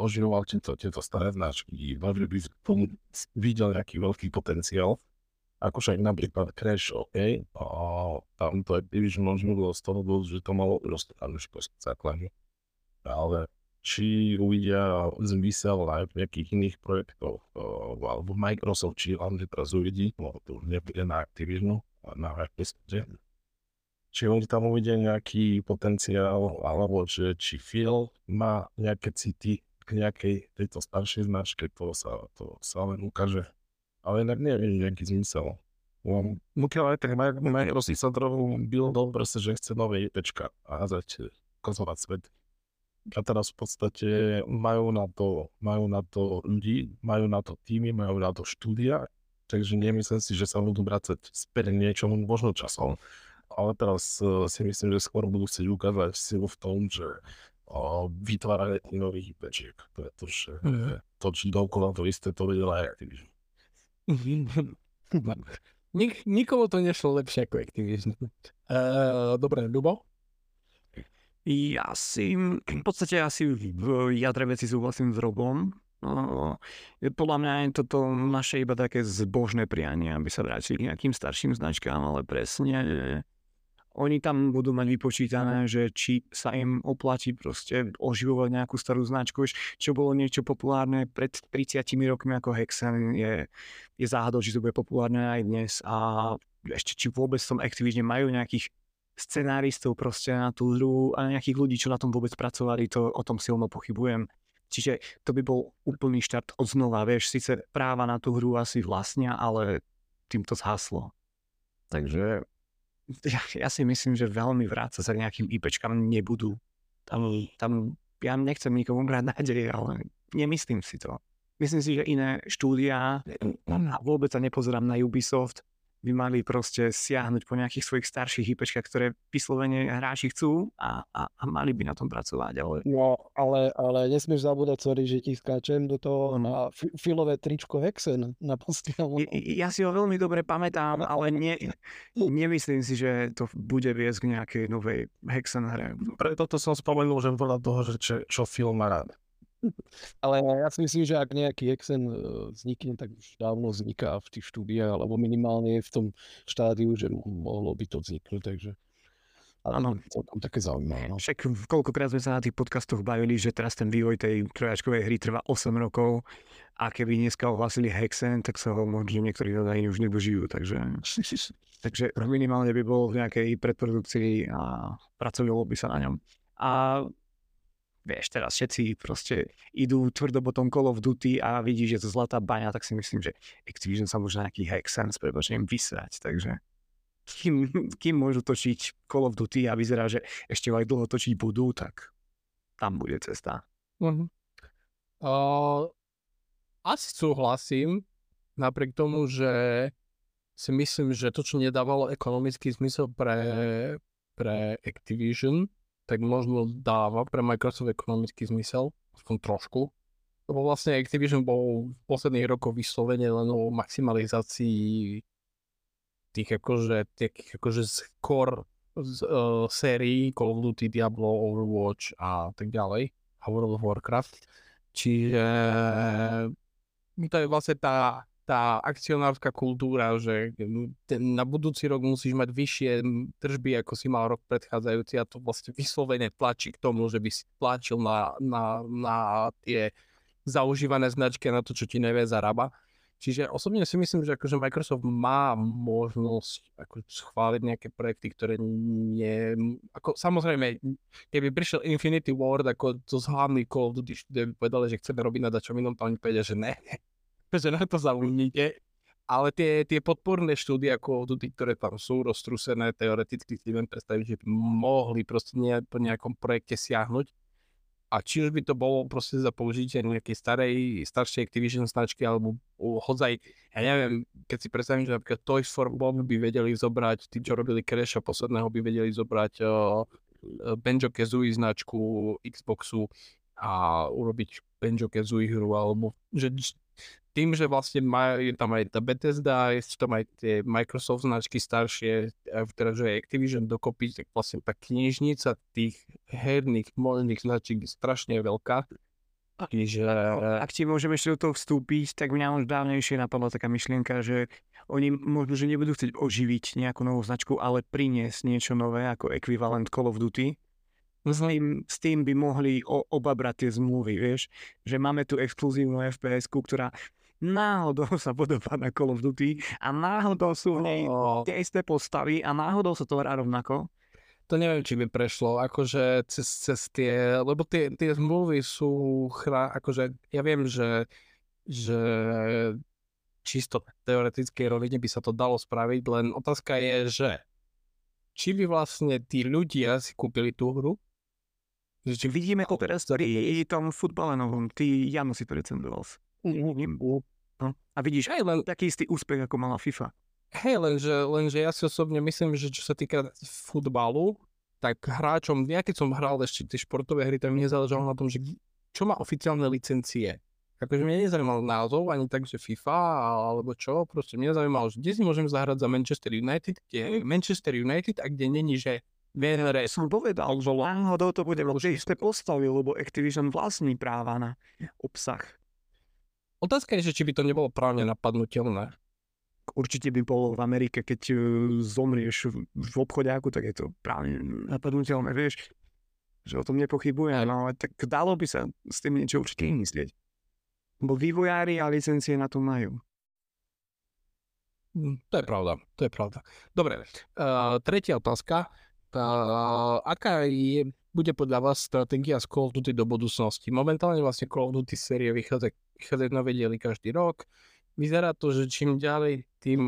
oživoval tieto, tieto staré značky, že by videl nejaký veľký potenciál ako však napríklad Crash, OK, a tam to Activision možno bolo z toho dôvodu, že to malo roztrhanú školskú základňu. Ale či uvidia zmysel aj v nejakých iných projektoch, alebo Microsoft, či hlavne teraz uvidí, no to už nebude na Activisionu, na Microsoft, či oni tam uvidia nejaký potenciál, alebo že či Phil má nejaké city k nejakej tejto staršej značke, to sa, to sa len ukáže ale inak neviem nejaký zmysel. Pokiaľ aj tak Microsoft sa trochu byl proste, že chce nové IPčka a házať kozovať svet. A teraz v podstate majú na to, majú na to ľudí, majú na to týmy, majú na to štúdia, takže nemyslím si, že sa budú vracať späť niečomu možno časom. Ale teraz uh, si myslím, že skôr budú chcieť ukázať silu v tom, že uh, vytváranie nových IPčiek, pretože Mhm. to, či dokola to isté, to vedela aj Activision. Nik, nikomu to nešlo lepšie ako Activision. Uh, dobre, Ľubo? Ja si, v podstate asi v jadre veci súhlasím s Robom. No, podľa mňa je toto naše iba také zbožné prianie, aby sa vrátili k nejakým starším značkám, ale presne oni tam budú mať vypočítané, že či sa im oplatí proste oživovať nejakú starú značku, čo bolo niečo populárne pred 30 rokmi ako Hexen, je, je záhadou, či to bude populárne aj dnes a ešte či vôbec v tom Activision majú nejakých scenáristov proste na tú hru a nejakých ľudí, čo na tom vôbec pracovali, to o tom silno pochybujem. Čiže to by bol úplný štart od znova, vieš, síce práva na tú hru asi vlastnia, ale tým to zhaslo. Takže ja, ja si myslím, že veľmi vrácať sa k nejakým IPčkám nebudú. Tam, tam ja nechcem nikomu brať nádej, ale nemyslím si to. Myslím si, že iné štúdia a vôbec sa nepozerám na Ubisoft, by mali proste siahnuť po nejakých svojich starších IPčkách, ktoré vyslovene hráči chcú a, a, a mali by na tom pracovať, ale No, ale, ale nesmieš zabúdať, sorry, že ti skáčem do toho na fi- filové tričko Hexen na postielnom. I- Ja si ho veľmi dobre pamätám, ale nie, nemyslím si, že to bude viesť k nejakej novej Hexen hre. Preto to som spomenul, že podľa toho, že čo, čo film má rád. Ale ja si myslím, že ak nejaký Hexen e, vznikne, tak už dávno vzniká v tých štúdiách, alebo minimálne je v tom štádiu, že mohlo by to vzniknúť, takže Áno. celkom také zaujímavé. No. Však koľkokrát sme sa na tých podcastoch bavili, že teraz ten vývoj tej trojačkovej hry trvá 8 rokov a keby dneska ohlasili Hexen, tak sa ho možno niektorí dodajní už nedožijú, takže, (laughs) takže minimálne by bol v nejakej predprodukcii a pracovalo by sa na ňom. A vieš, teraz všetci proste idú tvrdo potom Call of Duty a vidí, že to zlatá baňa, tak si myslím, že Activision sa môže nejaký Hexen s prebačením vysrať, takže kým, kým môžu točiť Call of Duty a vyzerá, že ešte aj dlho točiť budú, tak tam bude cesta. Uh-huh. Uh, asi súhlasím, napriek tomu, že si myslím, že to, čo nedávalo ekonomický zmysel pre, pre Activision, tak možno dáva pre Microsoft ekonomický zmysel, aspoň trošku. Lebo vlastne Activision bol v posledných rokoch vyslovene len o maximalizácii tých akože, tých akože skôr z, uh, sérií Call of Duty, Diablo, Overwatch a tak ďalej a World of Warcraft. Čiže to je vlastne tá, tá akcionárska kultúra, že ten, na budúci rok musíš mať vyššie tržby, ako si mal rok predchádzajúci a to vlastne vyslovene tlačí k tomu, že by si tlačil na, na, na tie zaužívané značky na to, čo ti nevie zarába. Čiže osobne si myslím, že akože Microsoft má možnosť ako schváliť nejaké projekty, ktoré nie... Ako, samozrejme, keby prišiel Infinity Ward ako to z hlavných Call of Duty, povedali, že chceme robiť na dačom inom, tam oni povedia, že ne, že na to zaujmite. Ale tie, tie podporné štúdie of Duty, ktoré tam sú roztrúsené, teoreticky si viem predstaviť, že mohli proste nie, po nejakom projekte siahnuť. A či už by to bolo proste za použitie nejakej starej, staršej Activision značky, alebo hodzaj, ja neviem, keď si predstavím, že napríklad Toys for Bob by vedeli zobrať, tí, čo robili Crasha posledného, by vedeli zobrať uh, Banjo Kazooie značku Xboxu a urobiť Banjo Kazooie hru, alebo že tým, že vlastne má, je tam aj tá Bethesda, je tam aj tie Microsoft značky staršie, teda že je Activision dokopy, tak vlastne tá knižnica tých herných možných značiek je strašne veľká. Čiže... Ak ti môžeme ešte do toho vstúpiť, tak mňa už dávnejšie napadla taká myšlienka, že oni možno, že nebudú chcieť oživiť nejakú novú značku, ale priniesť niečo nové ako ekvivalent Call of Duty. S tým, s tým by mohli o, oba brať tie zmluvy, vieš, že máme tu exkluzívnu fps ktorá náhodou (laughs) sa podobá na Call of Duty a náhodou sú v nej Oh, tie isté postavy a náhodou sa to hrá rovnako. to neviem, či by prešlo, akože cez, cez tie, lebo tie, tie zmluvy sú, chra, akože ja viem, že, že čisto teoretickej rovine by sa to dalo spraviť, len otázka je, že či by vlastne tí ľudia si kúpili tú hru Že či Vidíme to teraz pri tom futbale novom. Ty, Jano si to recenzoval. No. A vidíš, aj len taký istý úspech, ako mala FIFA. Hej, lenže, lenže ja si osobne myslím, že čo sa týka futbalu, tak hráčom, ja keď som hral ešte tie športové hry, tak mne záležalo na tom, že čo má oficiálne licencie. Akože mňa nezaujímal názov, ani tak, že FIFA alebo čo, proste mňa zaujímalo, že kde si môžem zahrať za Manchester United, kde je Manchester United a kde není, že VRS. Som povedal, že náhodou to bude že isté postavy, lebo Activision vlastní práva na obsah. Otázka je, že či by to nebolo právne napadnutelné. Určite by bolo v Amerike, keď uh, zomrieš v, obchodiaku, tak je to právne napadnutelné, vieš. Že o tom nepochybujem, no ale tak dalo by sa s tým niečo určite vymyslieť. Lebo vývojári a licencie na to majú. Hm, To je pravda, to je pravda. Dobre, uh, tretia otázka. Uh, aká je, bude podľa vás stratégia Duty do budúcnosti? Momentálne vlastne Call of Duty série vychádza, vychádza nové diely každý rok. Vyzerá to, že čím ďalej, tým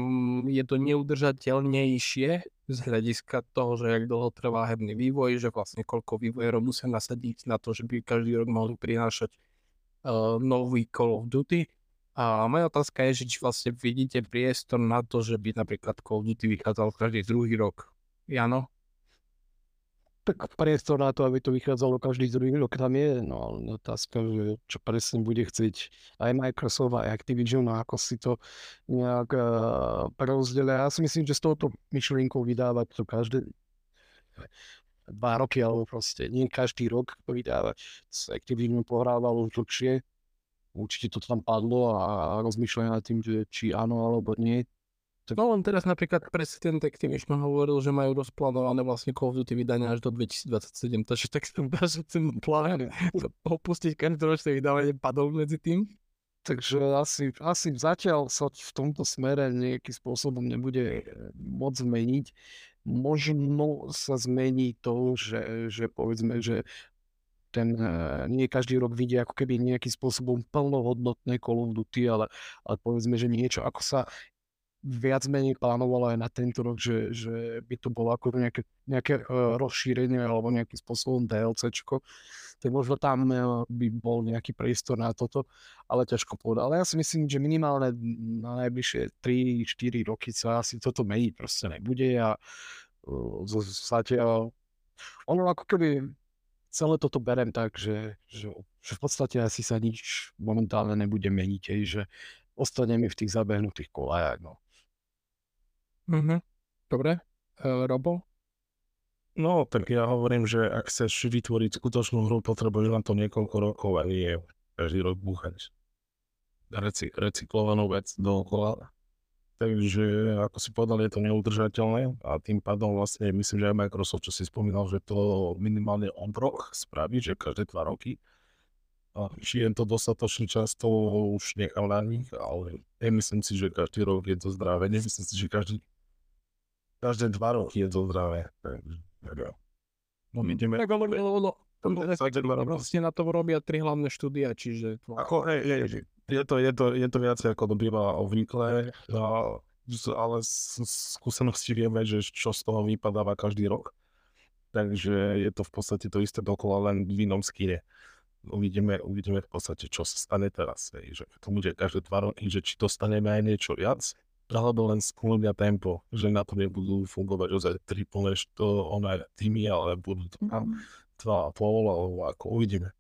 je to neudržateľnejšie z hľadiska toho, že jak dlho trvá herný vývoj, že vlastne koľko vývojerov musia nasadiť na to, že by každý rok mohli prinášať uh, nový Call of Duty. A moja otázka je, že či vlastne vidíte priestor na to, že by napríklad Call of Duty vychádzal každý druhý rok. Jano? Tak priestor na to, aby to vychádzalo každý druhý rok tam je, no ale otázka, že čo presne bude chcieť aj Microsoft, aj Activision, a ako si to nejak uh, prerozdelia. Ja si myslím, že s touto myšlienkou vydávať to každé dva roky, alebo proste nie každý rok vydávať. S Activision pohrávalo už dlhšie, určite to tam padlo a rozmýšľajú nad tým, že či áno alebo nie. No len teraz napríklad prezident Activision hovoril, že majú rozplánované vlastne Call of Duty vydania až do 2027, takže tak som dá, že ten plán opustiť každoročné vydávanie padol medzi tým. Takže asi, asi zatiaľ sa v tomto smere nejakým spôsobom nebude moc zmeniť. Možno sa zmení to, že, že povedzme, že ten, eh, nie každý rok vidie ako keby nejakým spôsobom plnohodnotné Call of Duty, ale, ale povedzme, že niečo ako sa viac menej plánovalo aj na tento rok, že, že by to bolo ako nejaké, nejaké uh, rozšírenie alebo nejakým spôsobom DLCčko, tak možno tam uh, by bol nejaký priestor na toto, ale ťažko povedať. Ale ja si myslím, že minimálne na najbližšie 3-4 roky sa asi toto meniť proste nebude a uh, zatiaľ ono ako keby celé toto berem tak, že, že, že v podstate asi sa nič momentálne nebude meniť, že ostaneme v tých zabehnutých kolajách. No. Mhm. Dobre. Uh, Robo? No, tak ja hovorím, že ak chceš vytvoriť skutočnú hru, potrebuješ na to niekoľko rokov a nie každý rok búchať reci, recyklovanú vec dookola. Takže, ako si povedal, je to neudržateľné a tým pádom vlastne myslím, že aj Microsoft, čo si spomínal, že to minimálne obrok spraví, že každé dva roky. A či je to dostatočný čas, to už nechám na nich, ale nemyslím si, že každý rok je to zdravé. Nemyslím si, že každý každé dva roky je to zdravé. No, ideme. Tak dva roky. Vlastne na to robia tri hlavné štúdia, čiže... Ako, hej, hej, je to, je to, je to viac ako to býva obvyklé, a, ale z skúsenosti vieme, že čo z toho vypadáva každý rok. Takže je to v podstate to isté dokola, len v inom skine. Uvidíme, uvidíme v podstate, čo sa stane teraz. Hej, že to bude každé dva roky, že či dostaneme aj niečo viac, alebo len skúmia tempo, že na to nebudú fungovať ozaj triple to ona týmy, ale budú to tam dva a pol, alebo ako uvidíme.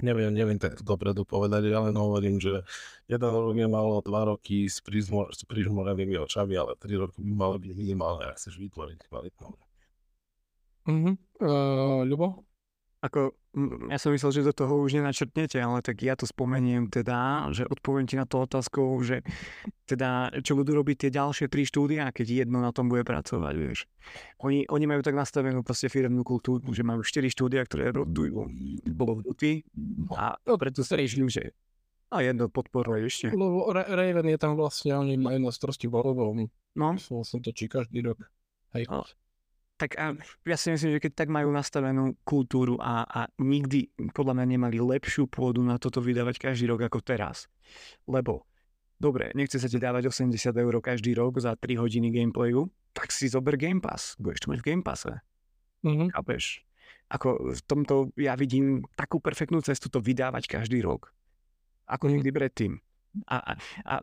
Neviem, neviem tak dopredu povedať, ja len hovorím, že jeden rok je malo dva roky s, prizmo, s prižmorenými očami, ale tri roky by malo byť minimálne, ak chceš vytvoriť kvalitnú. Mhm. Uh, Ľubo? Ako, ja som myslel, že do toho už nenačrtnete, ale tak ja to spomeniem teda, že odpoviem ti na to otázkou, že teda, čo budú robiť tie ďalšie tri štúdia, keď jedno na tom bude pracovať, vieš. Oni, oni majú tak nastavenú proste firmnú kultúru, že majú štyri štúdia, ktoré rodujú bolo v a preto sa riešim, že a jedno podporuje ešte. Lebo Ra- Raven je tam vlastne, oni majú na starosti voľbou. No, Vlastne to či každý rok. Hej. Tak a ja si myslím, že keď tak majú nastavenú kultúru a, a nikdy podľa mňa nemali lepšiu pôdu na toto vydávať každý rok ako teraz. Lebo, dobre, nechce sa ti dávať 80 eur každý rok za 3 hodiny gameplayu, tak si zober Game Pass. Budeš to mať v Game Passe. Mhm. Chápeš? ako v tomto ja vidím takú perfektnú cestu to vydávať každý rok. Ako nikdy predtým. A, a, a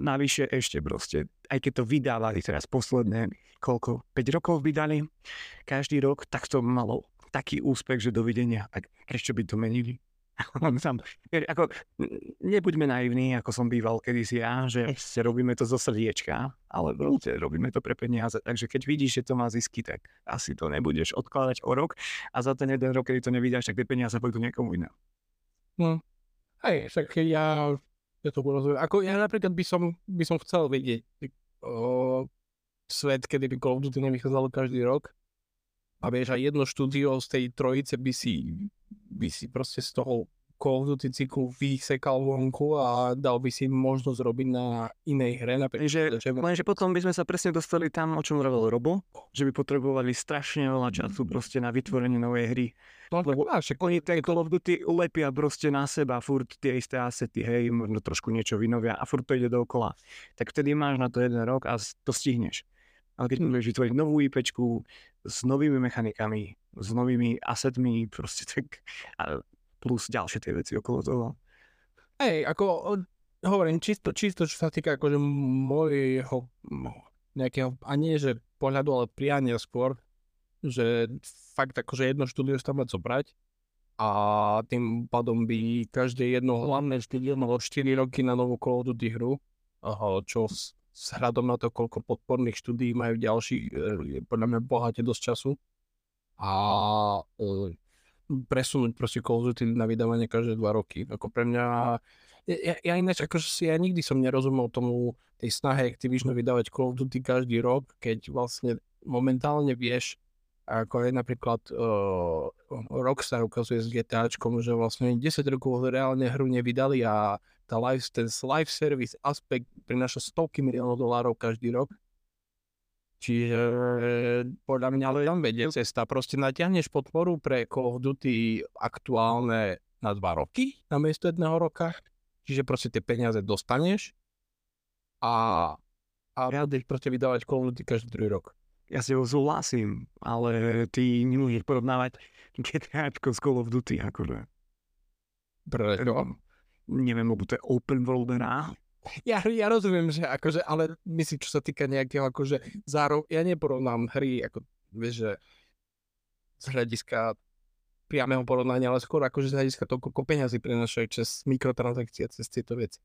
navyše ešte proste, aj keď to vydávali teraz posledné, koľko, 5 rokov vydali každý rok, tak to malo taký úspech, že dovidenia. Tak ešte by to menili. (laughs) Sam, ako, nebuďme naivní, ako som býval kedysi ja, že robíme to zo srdiečka, ale proste robíme to pre peniaze. Takže keď vidíš, že to má zisky, tak asi to nebudeš odkladať o rok a za ten jeden rok, keď to nevydáš, tak tie peniaze pôjdu niekomu inému. No, hej, však ja, ja to rozumiem. Ako ja napríklad by som, by som chcel vidieť o, svet, kedy by Call of Duty nevychádzalo každý rok. A vieš, aj jedno štúdio z tej trojice by si by si proste z toho Of Duty cyklu vysekal vonku a dal by si možnosť robiť na inej hre. Lenže, lenže potom by sme sa presne dostali tam, o čom hovoril Robo, že by potrebovali strašne veľa času proste na vytvorenie novej hry. No, Lebo a však oni ten Call of Duty lepia proste na seba, furt tie isté asety, hej, možno trošku niečo vynovia a furt to ide dookola. Tak vtedy máš na to jeden rok a to stihneš. Ale keď budeš vytvoriť novú IPčku s novými mechanikami, s novými asetmi, proste tak, plus ďalšie tie veci okolo toho. Hej, ako hovorím, čisto, čisto čo sa týka akože môjho nejakého, a nie že pohľadu, ale priania skôr, že fakt akože jedno štúdio sa mať zobrať a tým pádom by každé jedno hlavné štúdio malo 4 roky na novú Call of hru, čo s hradom na to, koľko podporných štúdií majú ďalší, e, podľa mňa bohate dosť času. A e, presunúť proste Duty na vydávanie každé dva roky. Ako pre mňa, ja, ja ináč, akože si ja nikdy som nerozumel tomu, tej snahe Activision vydávať Call of Duty každý rok, keď vlastne momentálne vieš, ako je napríklad uh, Rockstar ukazuje s GTAčkom, že vlastne 10 rokov reálne hru nevydali a tá live, ten live service aspekt prináša stovky miliónov dolárov každý rok. Čiže podľa mňa ale tam vedie cesta. Proste natiahneš podporu pre Call of Duty aktuálne na dva roky namiesto jedného roka. Čiže proste tie peniaze dostaneš a, a budeš proste vydávať Call of Duty každý druhý rok. Ja si ho súhlasím, ale ty nemôžeš porovnávať GTAčko s Call of Duty, akože. Prečo? neviem, lebo to je open world hra. (laughs) Ja, ja rozumiem, že akože, ale myslím, čo sa týka nejakého akože zárov, ja neporovnám hry, ako vieš, že z hľadiska priamého porovnania, ale skôr akože z hľadiska toho, koľko peňazí prinašajú cez mikrotransakcie, cez tieto veci.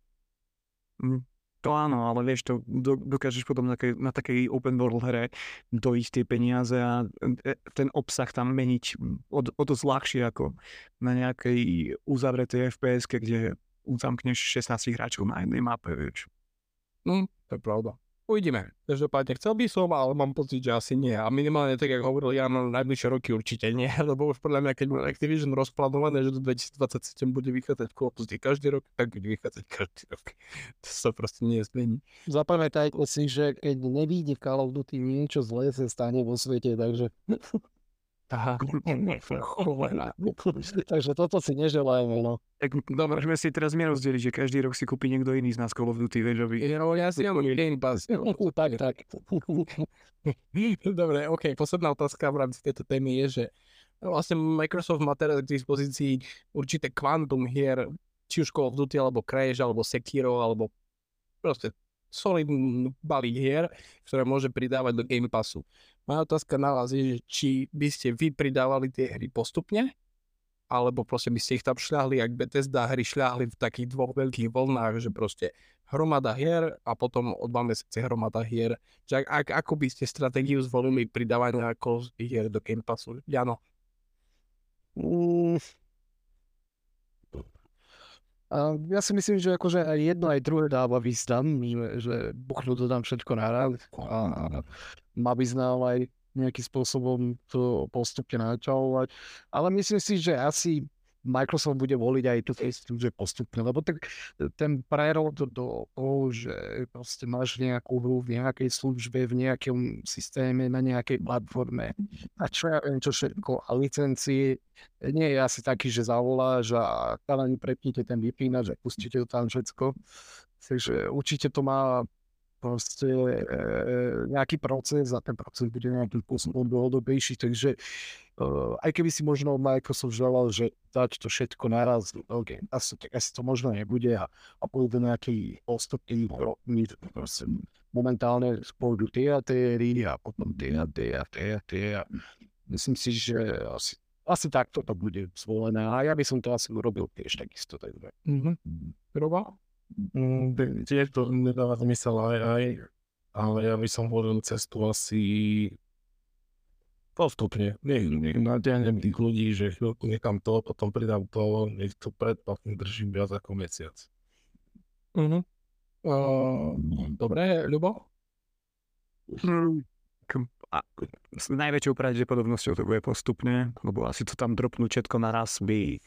Mm. To áno, ale vieš, to do, dokážeš potom na, takej, na takej open world hre dojiť tie peniaze a e, ten obsah tam meniť o, o to ľahšie ako na nejakej uzavretej FPS, kde uzamkneš 16 hráčov na jednej mape, vieš. No, to je pravda. Uvidíme. Každopádne chcel by som, ale mám pocit, že asi nie. A minimálne tak, ako hovoril Jan, na najbližšie roky určite nie, (laughs) lebo už podľa mňa, keď bude Activision rozplánované, že do 2027 bude vychádzať Call of Duty každý rok, tak bude vychádzať každý rok. (laughs) To sa proste nie zmení. Zapamätajte si, že keď nevíde Call of Duty, niečo zlé sa stane vo svete, takže (laughs) Aha. Takže toto si neželajeme, no. Tak dobre, môžeme si teraz mieru zdeliť, že každý rok si kúpi niekto iný z nás Call of Duty, vieš, aby... No, ja si mám Game Pass. tak, tak. dobre, ok, posledná otázka v rámci tejto témy je, že vlastne Microsoft má teraz k dispozícii určité kvantum hier, či už Call of Duty, alebo Crash, alebo Sekiro, alebo proste solidný balík hier, ktoré môže pridávať do Game Passu. Moja otázka na vás je, že či by ste vy pridávali tie hry postupne, alebo proste by ste ich tam šľahli, ak Bethesda hry šľahli v takých dvoch veľkých vlnách, že proste hromada hier a potom o dva mesiace hromada hier. Že ak, ak, ako by ste stratégiu zvolili pridávania ako hier do Game Passu? Jano. Mm. A ja si myslím, že akože aj jedno, aj druhé dáva význam, že buchnú to tam všetko naraz. A, má význam aj nejakým spôsobom to postupne načalovať. Ale myslím si, že asi Microsoft bude voliť aj tú že postupne, lebo tak ten prerod do toho, že proste máš nejakú hru v nejakej službe, v nejakom systéme, na nejakej platforme a čo ja viem, čo všetko a licencii nie je asi taký, že zavoláš a chalani prepnite ten vypínač a pustíte to tam všetko. Takže určite to má proste e, nejaký proces a ten proces bude nejakým spôsobom dlhodobejší, takže e, aj keby si možno Microsoft želal, že dať to všetko naraz do Game Passu, tak asi to možno nebude a, a pôjde nejaký postupný krokmi, proste momentálne pôjdu tie a tie hry a potom tie a tie a tie a tie a myslím si, že asi, asi takto to bude zvolené a ja by som to asi urobil tiež takisto. Takže. Mhm. Robo? Mm, tiež to nedáva zmysel aj, aj, ale ja by som volil cestu asi postupne. Nie, nie, natiahnem tých ľudí, že chvíľku niekam to, potom pridám to, nech to predplatne držím viac ako mesiac. Mhm. Uh, dobre, Ľubo? A s najväčšou pravdepodobnosťou to bude postupne, lebo asi to tam dropnúť všetko naraz by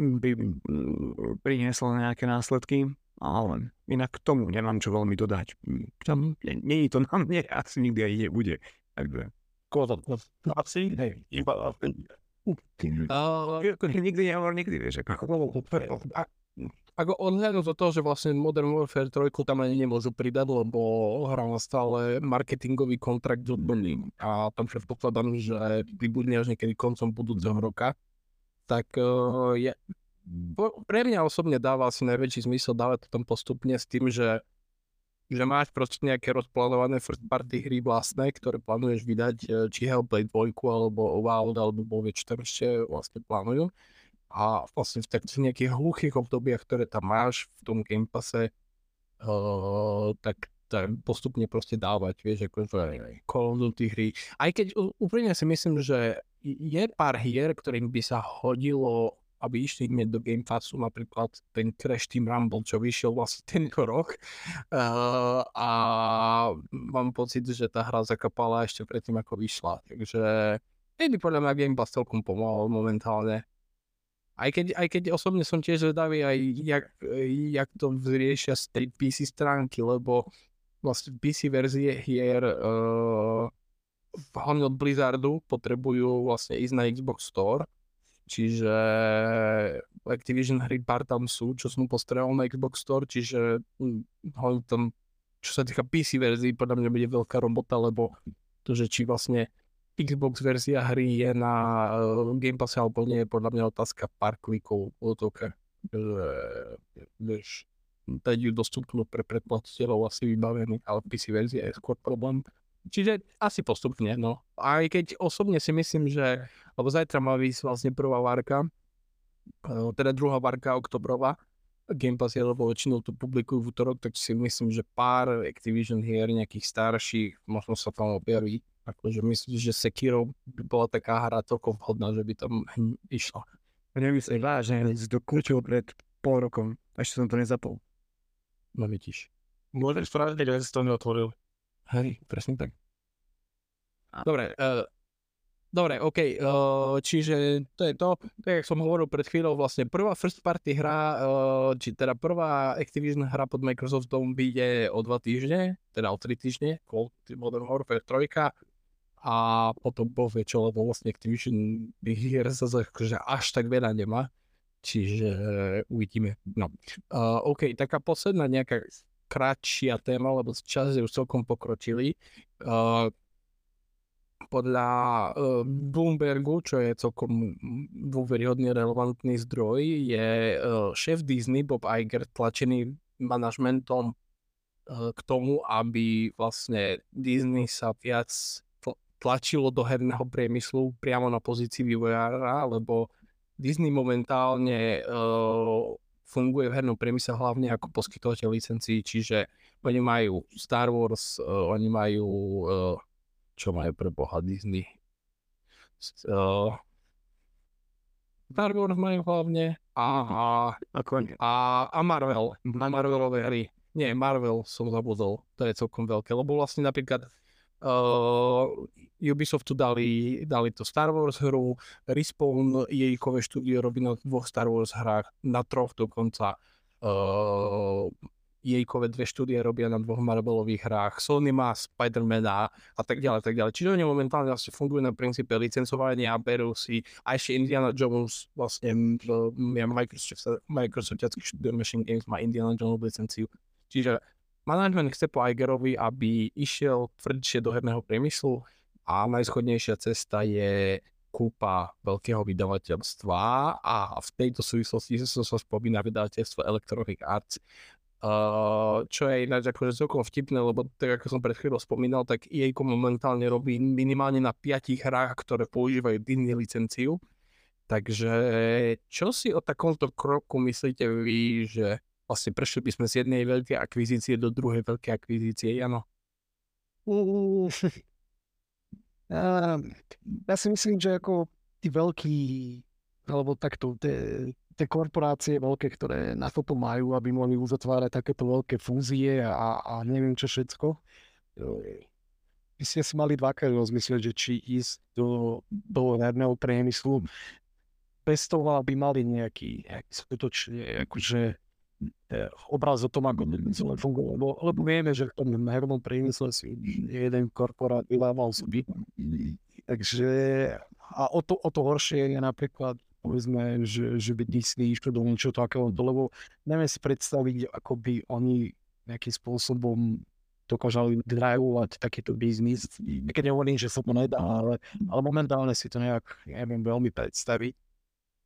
by mm, prinieslo nejaké následky, ale inak k tomu nemám čo veľmi dodať. Tam nie je to na mne, (laughs) asi nikdy aj nebude. Takže... Asi, hej, iba... (laughs) (laughs) Nikdy nehovor, nikdy, vieš. Ako... odhľadnúť od toho, že vlastne Modern Warfare 3 tam ani nemôžu pridať, lebo hra má stále marketingový kontrakt s a tam predpokladám, že vybudne až niekedy koncom budúceho roka tak uh, je, pre mňa osobne dáva asi najväčší zmysel dávať to tam postupne s tým, že že máš proste nejaké rozplánované first party hry vlastné, ktoré plánuješ vydať, e, či Hellblade 2 alebo Wild alebo bovie, čo tam ešte vlastne plánujú. A vlastne v takých nejakých hluchých obdobiach, ktoré tam máš v tom Game Passe, uh, tak postupne proste dávať, vieš, ako Call of Duty hry. Aj keď úplne si myslím, že je pár hier, ktorým by sa hodilo, aby išli hneď do Game Passu, napríklad ten Crash Team Rumble, čo vyšiel vlastne tento rok. Uh, a mám pocit, že tá hra zakapala ešte predtým, ako vyšla. Takže by podľa mňa Game Pass celkom pomohol momentálne. Aj keď, aj keď osobne som tiež zvedavý aj jak, jak to vyriešia z tej PC stránky, lebo vlastne PC verzie hier uh, hlavne od Blizzardu potrebujú vlastne ísť na Xbox Store, čiže Activision hry pár tam sú, čo som postrehol na Xbox Store, čiže hm, tam, čo sa týka PC verzií, podľa mňa bude veľká robota, lebo to, že či vlastne Xbox verzia hry je na uh, Game Pass alebo nie, je podľa mňa otázka pár klikov otoka. Že, vieš, dať ju dostupnú pre predplatiteľov asi vybavený, ale PC verzia je skôr problém. Čiže asi postupne, no. Aj keď osobne si myslím, že, lebo zajtra má výsť vlastne prvá varka, e, teda druhá varka oktobrová, Game Pass je, lebo väčšinou to publikujú v útorok, tak si myslím, že pár Activision hier, nejakých starších, možno sa tam objaví. Akože myslím, že Sekiro by bola taká hra toľko vhodná, že by tam išla. Nemyslím vážne, si to kľúčil pred pol rokom, ešte som to nezapol. No vidíš. Môžeš spraviť, že si to neotvoril. Hej, presne tak. Dobre, uh, dobre, OK, uh, čiže to je to, tak jak som hovoril pred chvíľou, vlastne prvá first party hra, uh, či teda prvá Activision hra pod Microsoftom vyjde o dva týždne, teda o tri týždne, Modern Warfare 3 a potom povie čo, lebo vlastne Activision hier sa že až tak veľa nemá, čiže uvidíme. No, uh, OK, taká posledná nejaká kratšia téma, lebo čas je už celkom pokročilý. Uh, podľa uh, Bloombergu, čo je celkom dôveryhodný relevantný zdroj, je uh, šéf Disney Bob Iger tlačený manažmentom uh, k tomu, aby vlastne Disney sa viac tlačilo do herného priemyslu priamo na pozícii vývojára, lebo Disney momentálne uh, funguje v hernom priemysle hlavne ako poskytovateľ licencií, čiže oni majú Star Wars, uh, oni majú, uh, čo majú pre boha Disney? Uh, Star Wars majú hlavne a, a, a, a Marvel, Marvelové hry. Nie, Marvel som zabudol, to je celkom veľké, lebo vlastne napríklad uh, Ubisoftu dali, dali to Star Wars hru, Respawn, jejkové štúdio robí na dvoch Star Wars hrách, na troch dokonca. Uh, jejkové dve štúdie robia na dvoch Marvelových hrách, Sony má Spidermana a tak ďalej, tak ďalej. Čiže oni momentálne vlastne fungujú na princípe licencovania a berú si aj ešte Indiana Jones, vlastne Microsoft, Microsoft Machine Games má Indiana Jones licenciu. Čiže Management chce po Igerovi, aby išiel tvrdšie do herného priemyslu a najschodnejšia cesta je kúpa veľkého vydavateľstva a v tejto súvislosti som sa spomína vydavateľstvo Electronic Arts, Uh, čo je ináč akože celkom vtipné, lebo tak ako som pred chvíľou spomínal, tak EA momentálne robí minimálne na piatich hrách, ktoré používajú Disney licenciu. Takže čo si o takomto kroku myslíte vy, že vlastne prešli by sme z jednej veľkej akvizície do druhej veľkej akvizície, Jano? (laughs) ja si myslím, že ako tí veľkí, alebo takto, tie, tie korporácie veľké, ktoré na toto majú, aby mohli uzatvárať takéto veľké fúzie a, a neviem čo všetko. By ste si mali dvakrát rozmyslieť, že či ísť do, do herného priemyslu bez toho, aby mali nejaký, nejaký skutočne akože obraz o tom, ako celé funguje. Lebo, lebo vieme, že v tom hernom priemysle si jeden korporát vylával zuby. Takže a o to, o to horšie je napríklad povedzme, že, že by Disney išlo do niečo takého, lebo neviem si predstaviť, ako by oni nejakým spôsobom dokážali drivovať takýto biznis. Keď nehovorím, že sa to nedá, ale, ale momentálne si to nejak, neviem, veľmi predstaviť.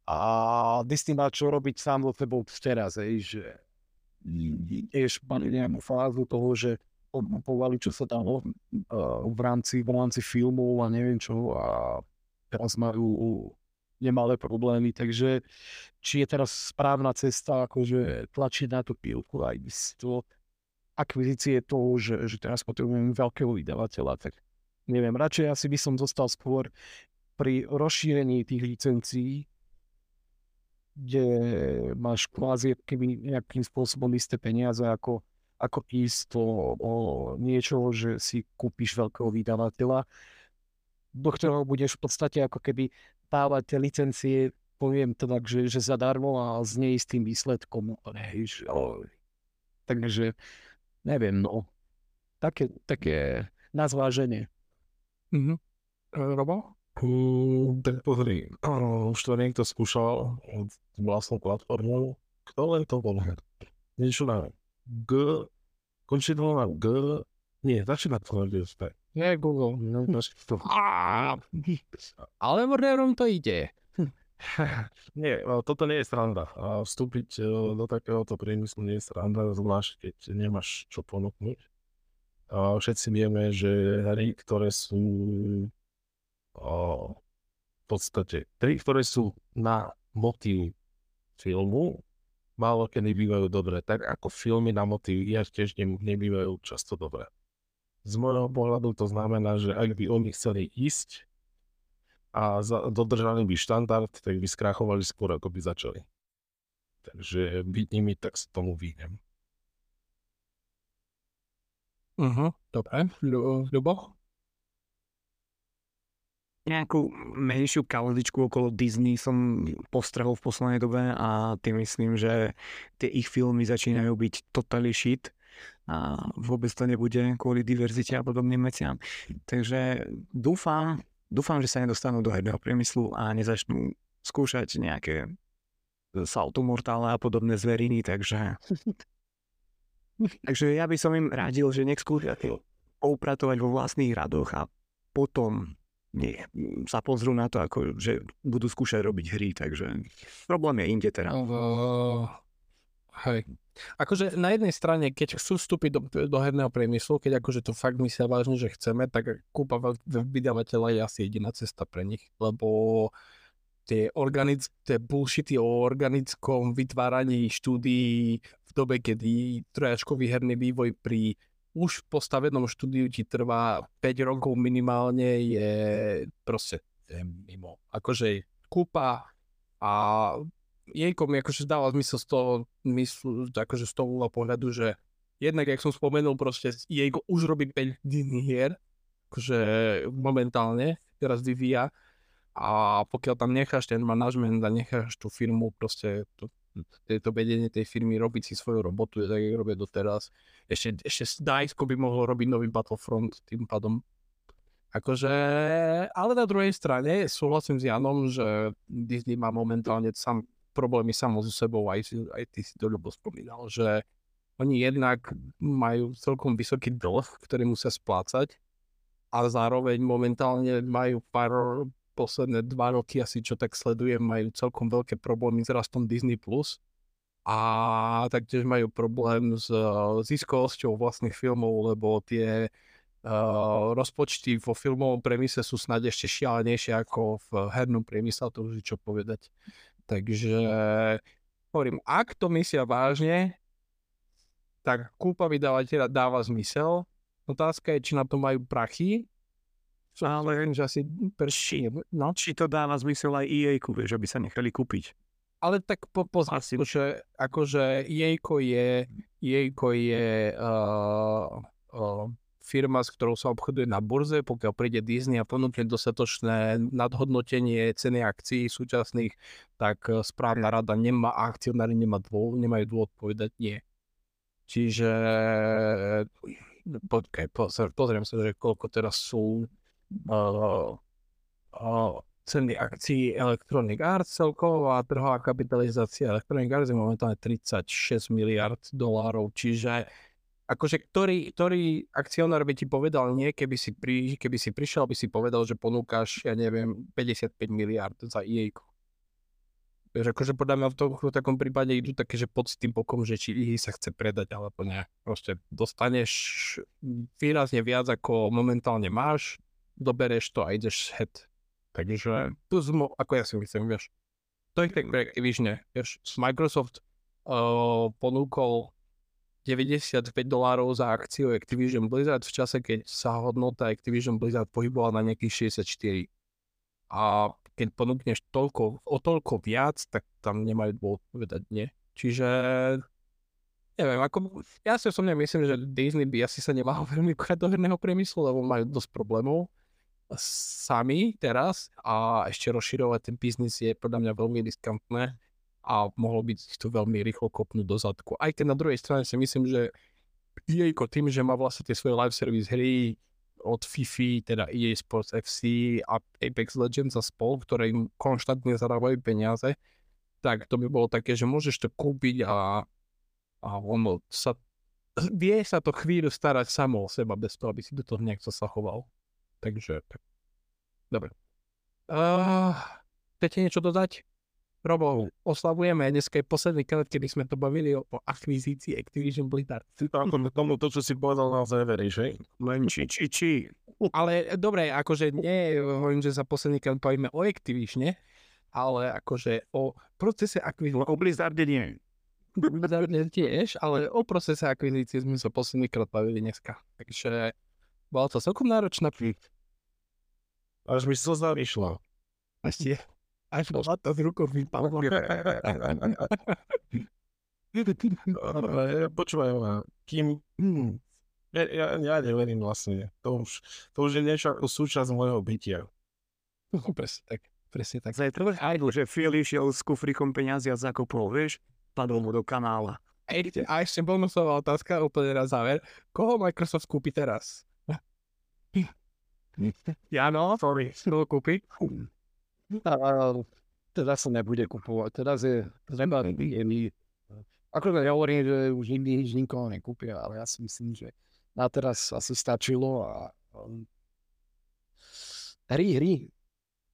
A Disney má čo robiť sám vo sebou teraz, hej, že tiež mali nejakú fázu toho, že povali, čo sa uh, v rámci, v rámci filmov a neviem čo a teraz majú nemalé problémy, takže či je teraz správna cesta akože tlačiť na tú pílku aj to akvizície toho, že, že teraz potrebujem veľkého vydavateľa, tak neviem, radšej asi by som zostal skôr pri rozšírení tých licencií, kde máš kvázi keby nejakým spôsobom isté peniaze, ako, ako ísť to o niečo, že si kúpiš veľkého vydavateľa, do ktorého budeš v podstate ako keby dávať tie licencie, poviem to tak, že, že zadarmo a s neistým výsledkom. Hej, že, takže neviem, no. Také, také na zváženie. Mm-hmm. Robo? Mm, tak pozri, už to niekto skúšal od vlastnou platformou. Kto len to bol? Niečo na G, končí to na G, nie, začína to na G, nie, Google. No, no, to... (laughs) Ale Warnerom to ide. (laughs) nie, toto nie je sranda. Vstúpiť e, do takéhoto priemyslu nie je sranda, zvlášť keď nemáš čo ponúknuť. Všetci vieme, že hry, ktoré sú v podstate, hry, ktoré sú na motív filmu, málo kedy bývajú dobré. Tak ako filmy na motív ja tiež nebývajú často dobré z môjho pohľadu to znamená, že ak by oni chceli ísť a za, dodržali by štandard, tak by skrachovali skôr, ako by začali. Takže byť nimi, tak sa tomu vyhnem. Uh-huh, dobre. Ľubo? Nejakú menšiu kauzičku okolo Disney som postrehol v poslednej dobe a tým myslím, že tie ich filmy začínajú byť totally shit a vôbec to nebude kvôli diverzite a podobným veciam. Takže dúfam, dúfam, že sa nedostanú do herného priemyslu a nezačnú skúšať nejaké saltomortále a podobné zveriny, takže (laughs) takže ja by som im radil, že nech skúšia poupratovať vo vlastných radoch a potom nie, sa pozrú na to, ako, že budú skúšať robiť hry, takže problém je inde teraz. Uh, hej, Akože na jednej strane, keď chcú vstúpiť do, do herného priemyslu, keď akože to fakt myslia vážne, že chceme, tak kúpa vydavateľa je asi jediná cesta pre nich, lebo tie, organic, tie bullshity o organickom vytváraní štúdií v dobe, kedy trojačkový herný vývoj pri už postavenom štúdiu ti trvá 5 rokov minimálne, je proste je mimo. Akože kúpa a jejko mi akože dáva zmysel z toho, mysl, akože z toho pohľadu, že jednak, jak som spomenul, proste jejko už robí 5 dní hier, akože momentálne, teraz vyvíja a pokiaľ tam necháš ten manažment a necháš tú firmu proste to, to vedenie tej firmy robiť si svoju robotu, tak jak robia doteraz. Ešte, ešte Dajsko by mohlo robiť nový Battlefront tým pádom. Akože, ale na druhej strane súhlasím s Janom, že Disney má momentálne sám problémy samo so sebou, aj, aj ty si to ľubo spomínal, že oni jednak majú celkom vysoký dlh, ktorý musia splácať a zároveň momentálne majú pár posledné dva roky asi čo tak sledujem, majú celkom veľké problémy s rastom Disney+. Plus a taktiež majú problém s ziskovosťou vlastných filmov, lebo tie uh, rozpočty vo filmovom priemysle sú snad ešte šialenejšie ako v hernom priemysle, to už čo povedať. Takže hovorím, ak to myslia vážne, tak kúpa vydavateľa dáva zmysel. Otázka je, či na to majú prachy, ale že asi či, no? či to dáva zmysel aj EA, vieš, aby sa nechali kúpiť. Ale tak po, po asi. Akože, akože EA je, EA je uh, uh, firma, s ktorou sa obchoduje na burze, pokiaľ príde Disney a ponúkne dostatočné nadhodnotenie ceny akcií súčasných, tak správna rada nemá, akcionári nemá dô, nemajú dôvod povedať nie. Čiže počkaj, pozriem sa, že koľko teraz sú uh, ceny akcií Electronic Arts celková trhová kapitalizácia Electronic Arts je momentálne 36 miliard dolárov, čiže akože ktorý, ktorý akcionár by ti povedal nie, keby si, pri, keby si prišiel, by si povedal, že ponúkaš, ja neviem, 55 miliard za EA. Vieš, akože podľa mňa v, tom, v takom prípade idú také, že pod tým bokom, že či EA sa chce predať, alebo nie. Proste dostaneš výrazne viac, ako momentálne máš, dobereš to a ideš head. Takže tu zmo, ako ja si myslím, vieš. To je tak pre Activision, vieš. Microsoft uh, ponúkol 95 dolárov za akciu Activision Blizzard v čase, keď sa hodnota Activision Blizzard pohybovala na nejakých 64. A keď ponúkneš toľko, o toľko viac, tak tam nemajú dôvod povedať nie. Čiže neviem, ako, ja si osobne myslím, že Disney by asi sa nemal (laughs) veľmi pchať do herného priemyslu, lebo majú dosť problémov sami teraz a ešte rozširovať ten biznis je podľa mňa veľmi riskantné a mohlo byť to veľmi rýchlo kopnúť do zadku. Aj keď na druhej strane si myslím, že EA tým, že má vlastne tie svoje live service hry od FIFA, teda EA Sports FC a Apex Legends a spol, ktoré im konštantne zarábajú peniaze, tak to by bolo také, že môžeš to kúpiť a, a ono sa vie sa to chvíľu starať samo o seba bez toho, aby si do toho nejak zasahoval. Takže, tak. dobre. Uh, chcete niečo dodať? Robo, oslavujeme, dneska je posledný krát, kedy sme to bavili o, o akvizícii Activision Blizzard. Ako tomu to, čo si povedal na závere, že? Len či, či, či. Ale dobre, akože nie hovorím, že za posledný krát bavíme o Activision, ale akože o procese akvizície. O Blizzarde nie. Blizzarde tiež, ale o procese akvizície sme sa posledný krát bavili dneska. Takže bola to celkom náročná až mi slza vyšla. Ešte, až bola to z rukou vypadlo. Počúvaj ma, kým... Hmm, ja, ja, ja neverím vlastne. To už, to už je niečo ako súčasť môjho bytia. No, presne tak. Presne tak. Zajtra aj že Phil išiel s kufrikom peniazy a zakopol, vieš, padol mu do kanála. A ešte bonusová otázka úplne na záver. Koho Microsoft kúpi teraz? Jano, sorry, kto kúpi? Teraz sa nebude kupovať. Teraz je treba iný. Ako ja hovorím, že už nikdy nič nikoho nekúpia, ale ja si myslím, že na teraz asi stačilo a um, hry, hry.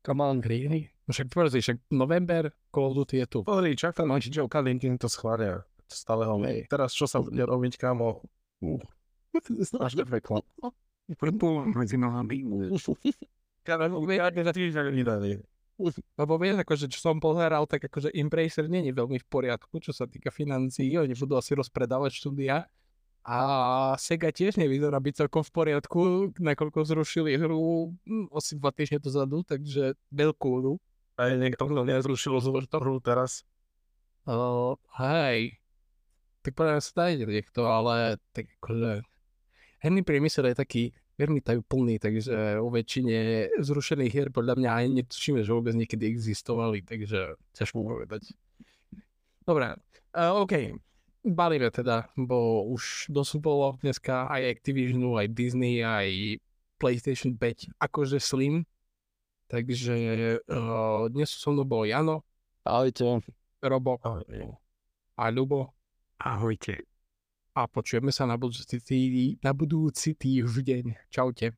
Come on, hry, hry. No však tvrdí, však november, Call of Duty je tu. Pozri, čak tam máš, že Kalinkin to schvália. Stále ho Teraz čo sa bude robiť, kamo? Uh. Až peklo. Purple medzi nohami. Lebo vieš, akože čo som pozeral, tak akože Embracer nie je veľmi v poriadku, čo sa týka financií, oni budú asi rozpredávať štúdia. A Sega tiež nevyzerá byť celkom v poriadku, nakoľko zrušili hru hm, asi dva týždne dozadu, takže veľkú hru. A niekto to nezrušil tú hru teraz? Uh, hej. Tak podľa sa dá niekto, ale tak akože herný priemysel je taký veľmi tajúplný, takže o väčšine zrušených hier podľa mňa aj netušíme, že vôbec niekedy existovali, takže ťažko povedať. Dobre, uh, OK. Balíme teda, bo už dosť bolo dneska aj Activisionu, aj Disney, aj PlayStation 5 akože slim. Takže uh, dnes som mnou bol Jano. Ahojte. Robo. Ahojte. A Ľubo. Ahojte. A počujeme sa na budúci, tý- na budúci týždeň. Čaute.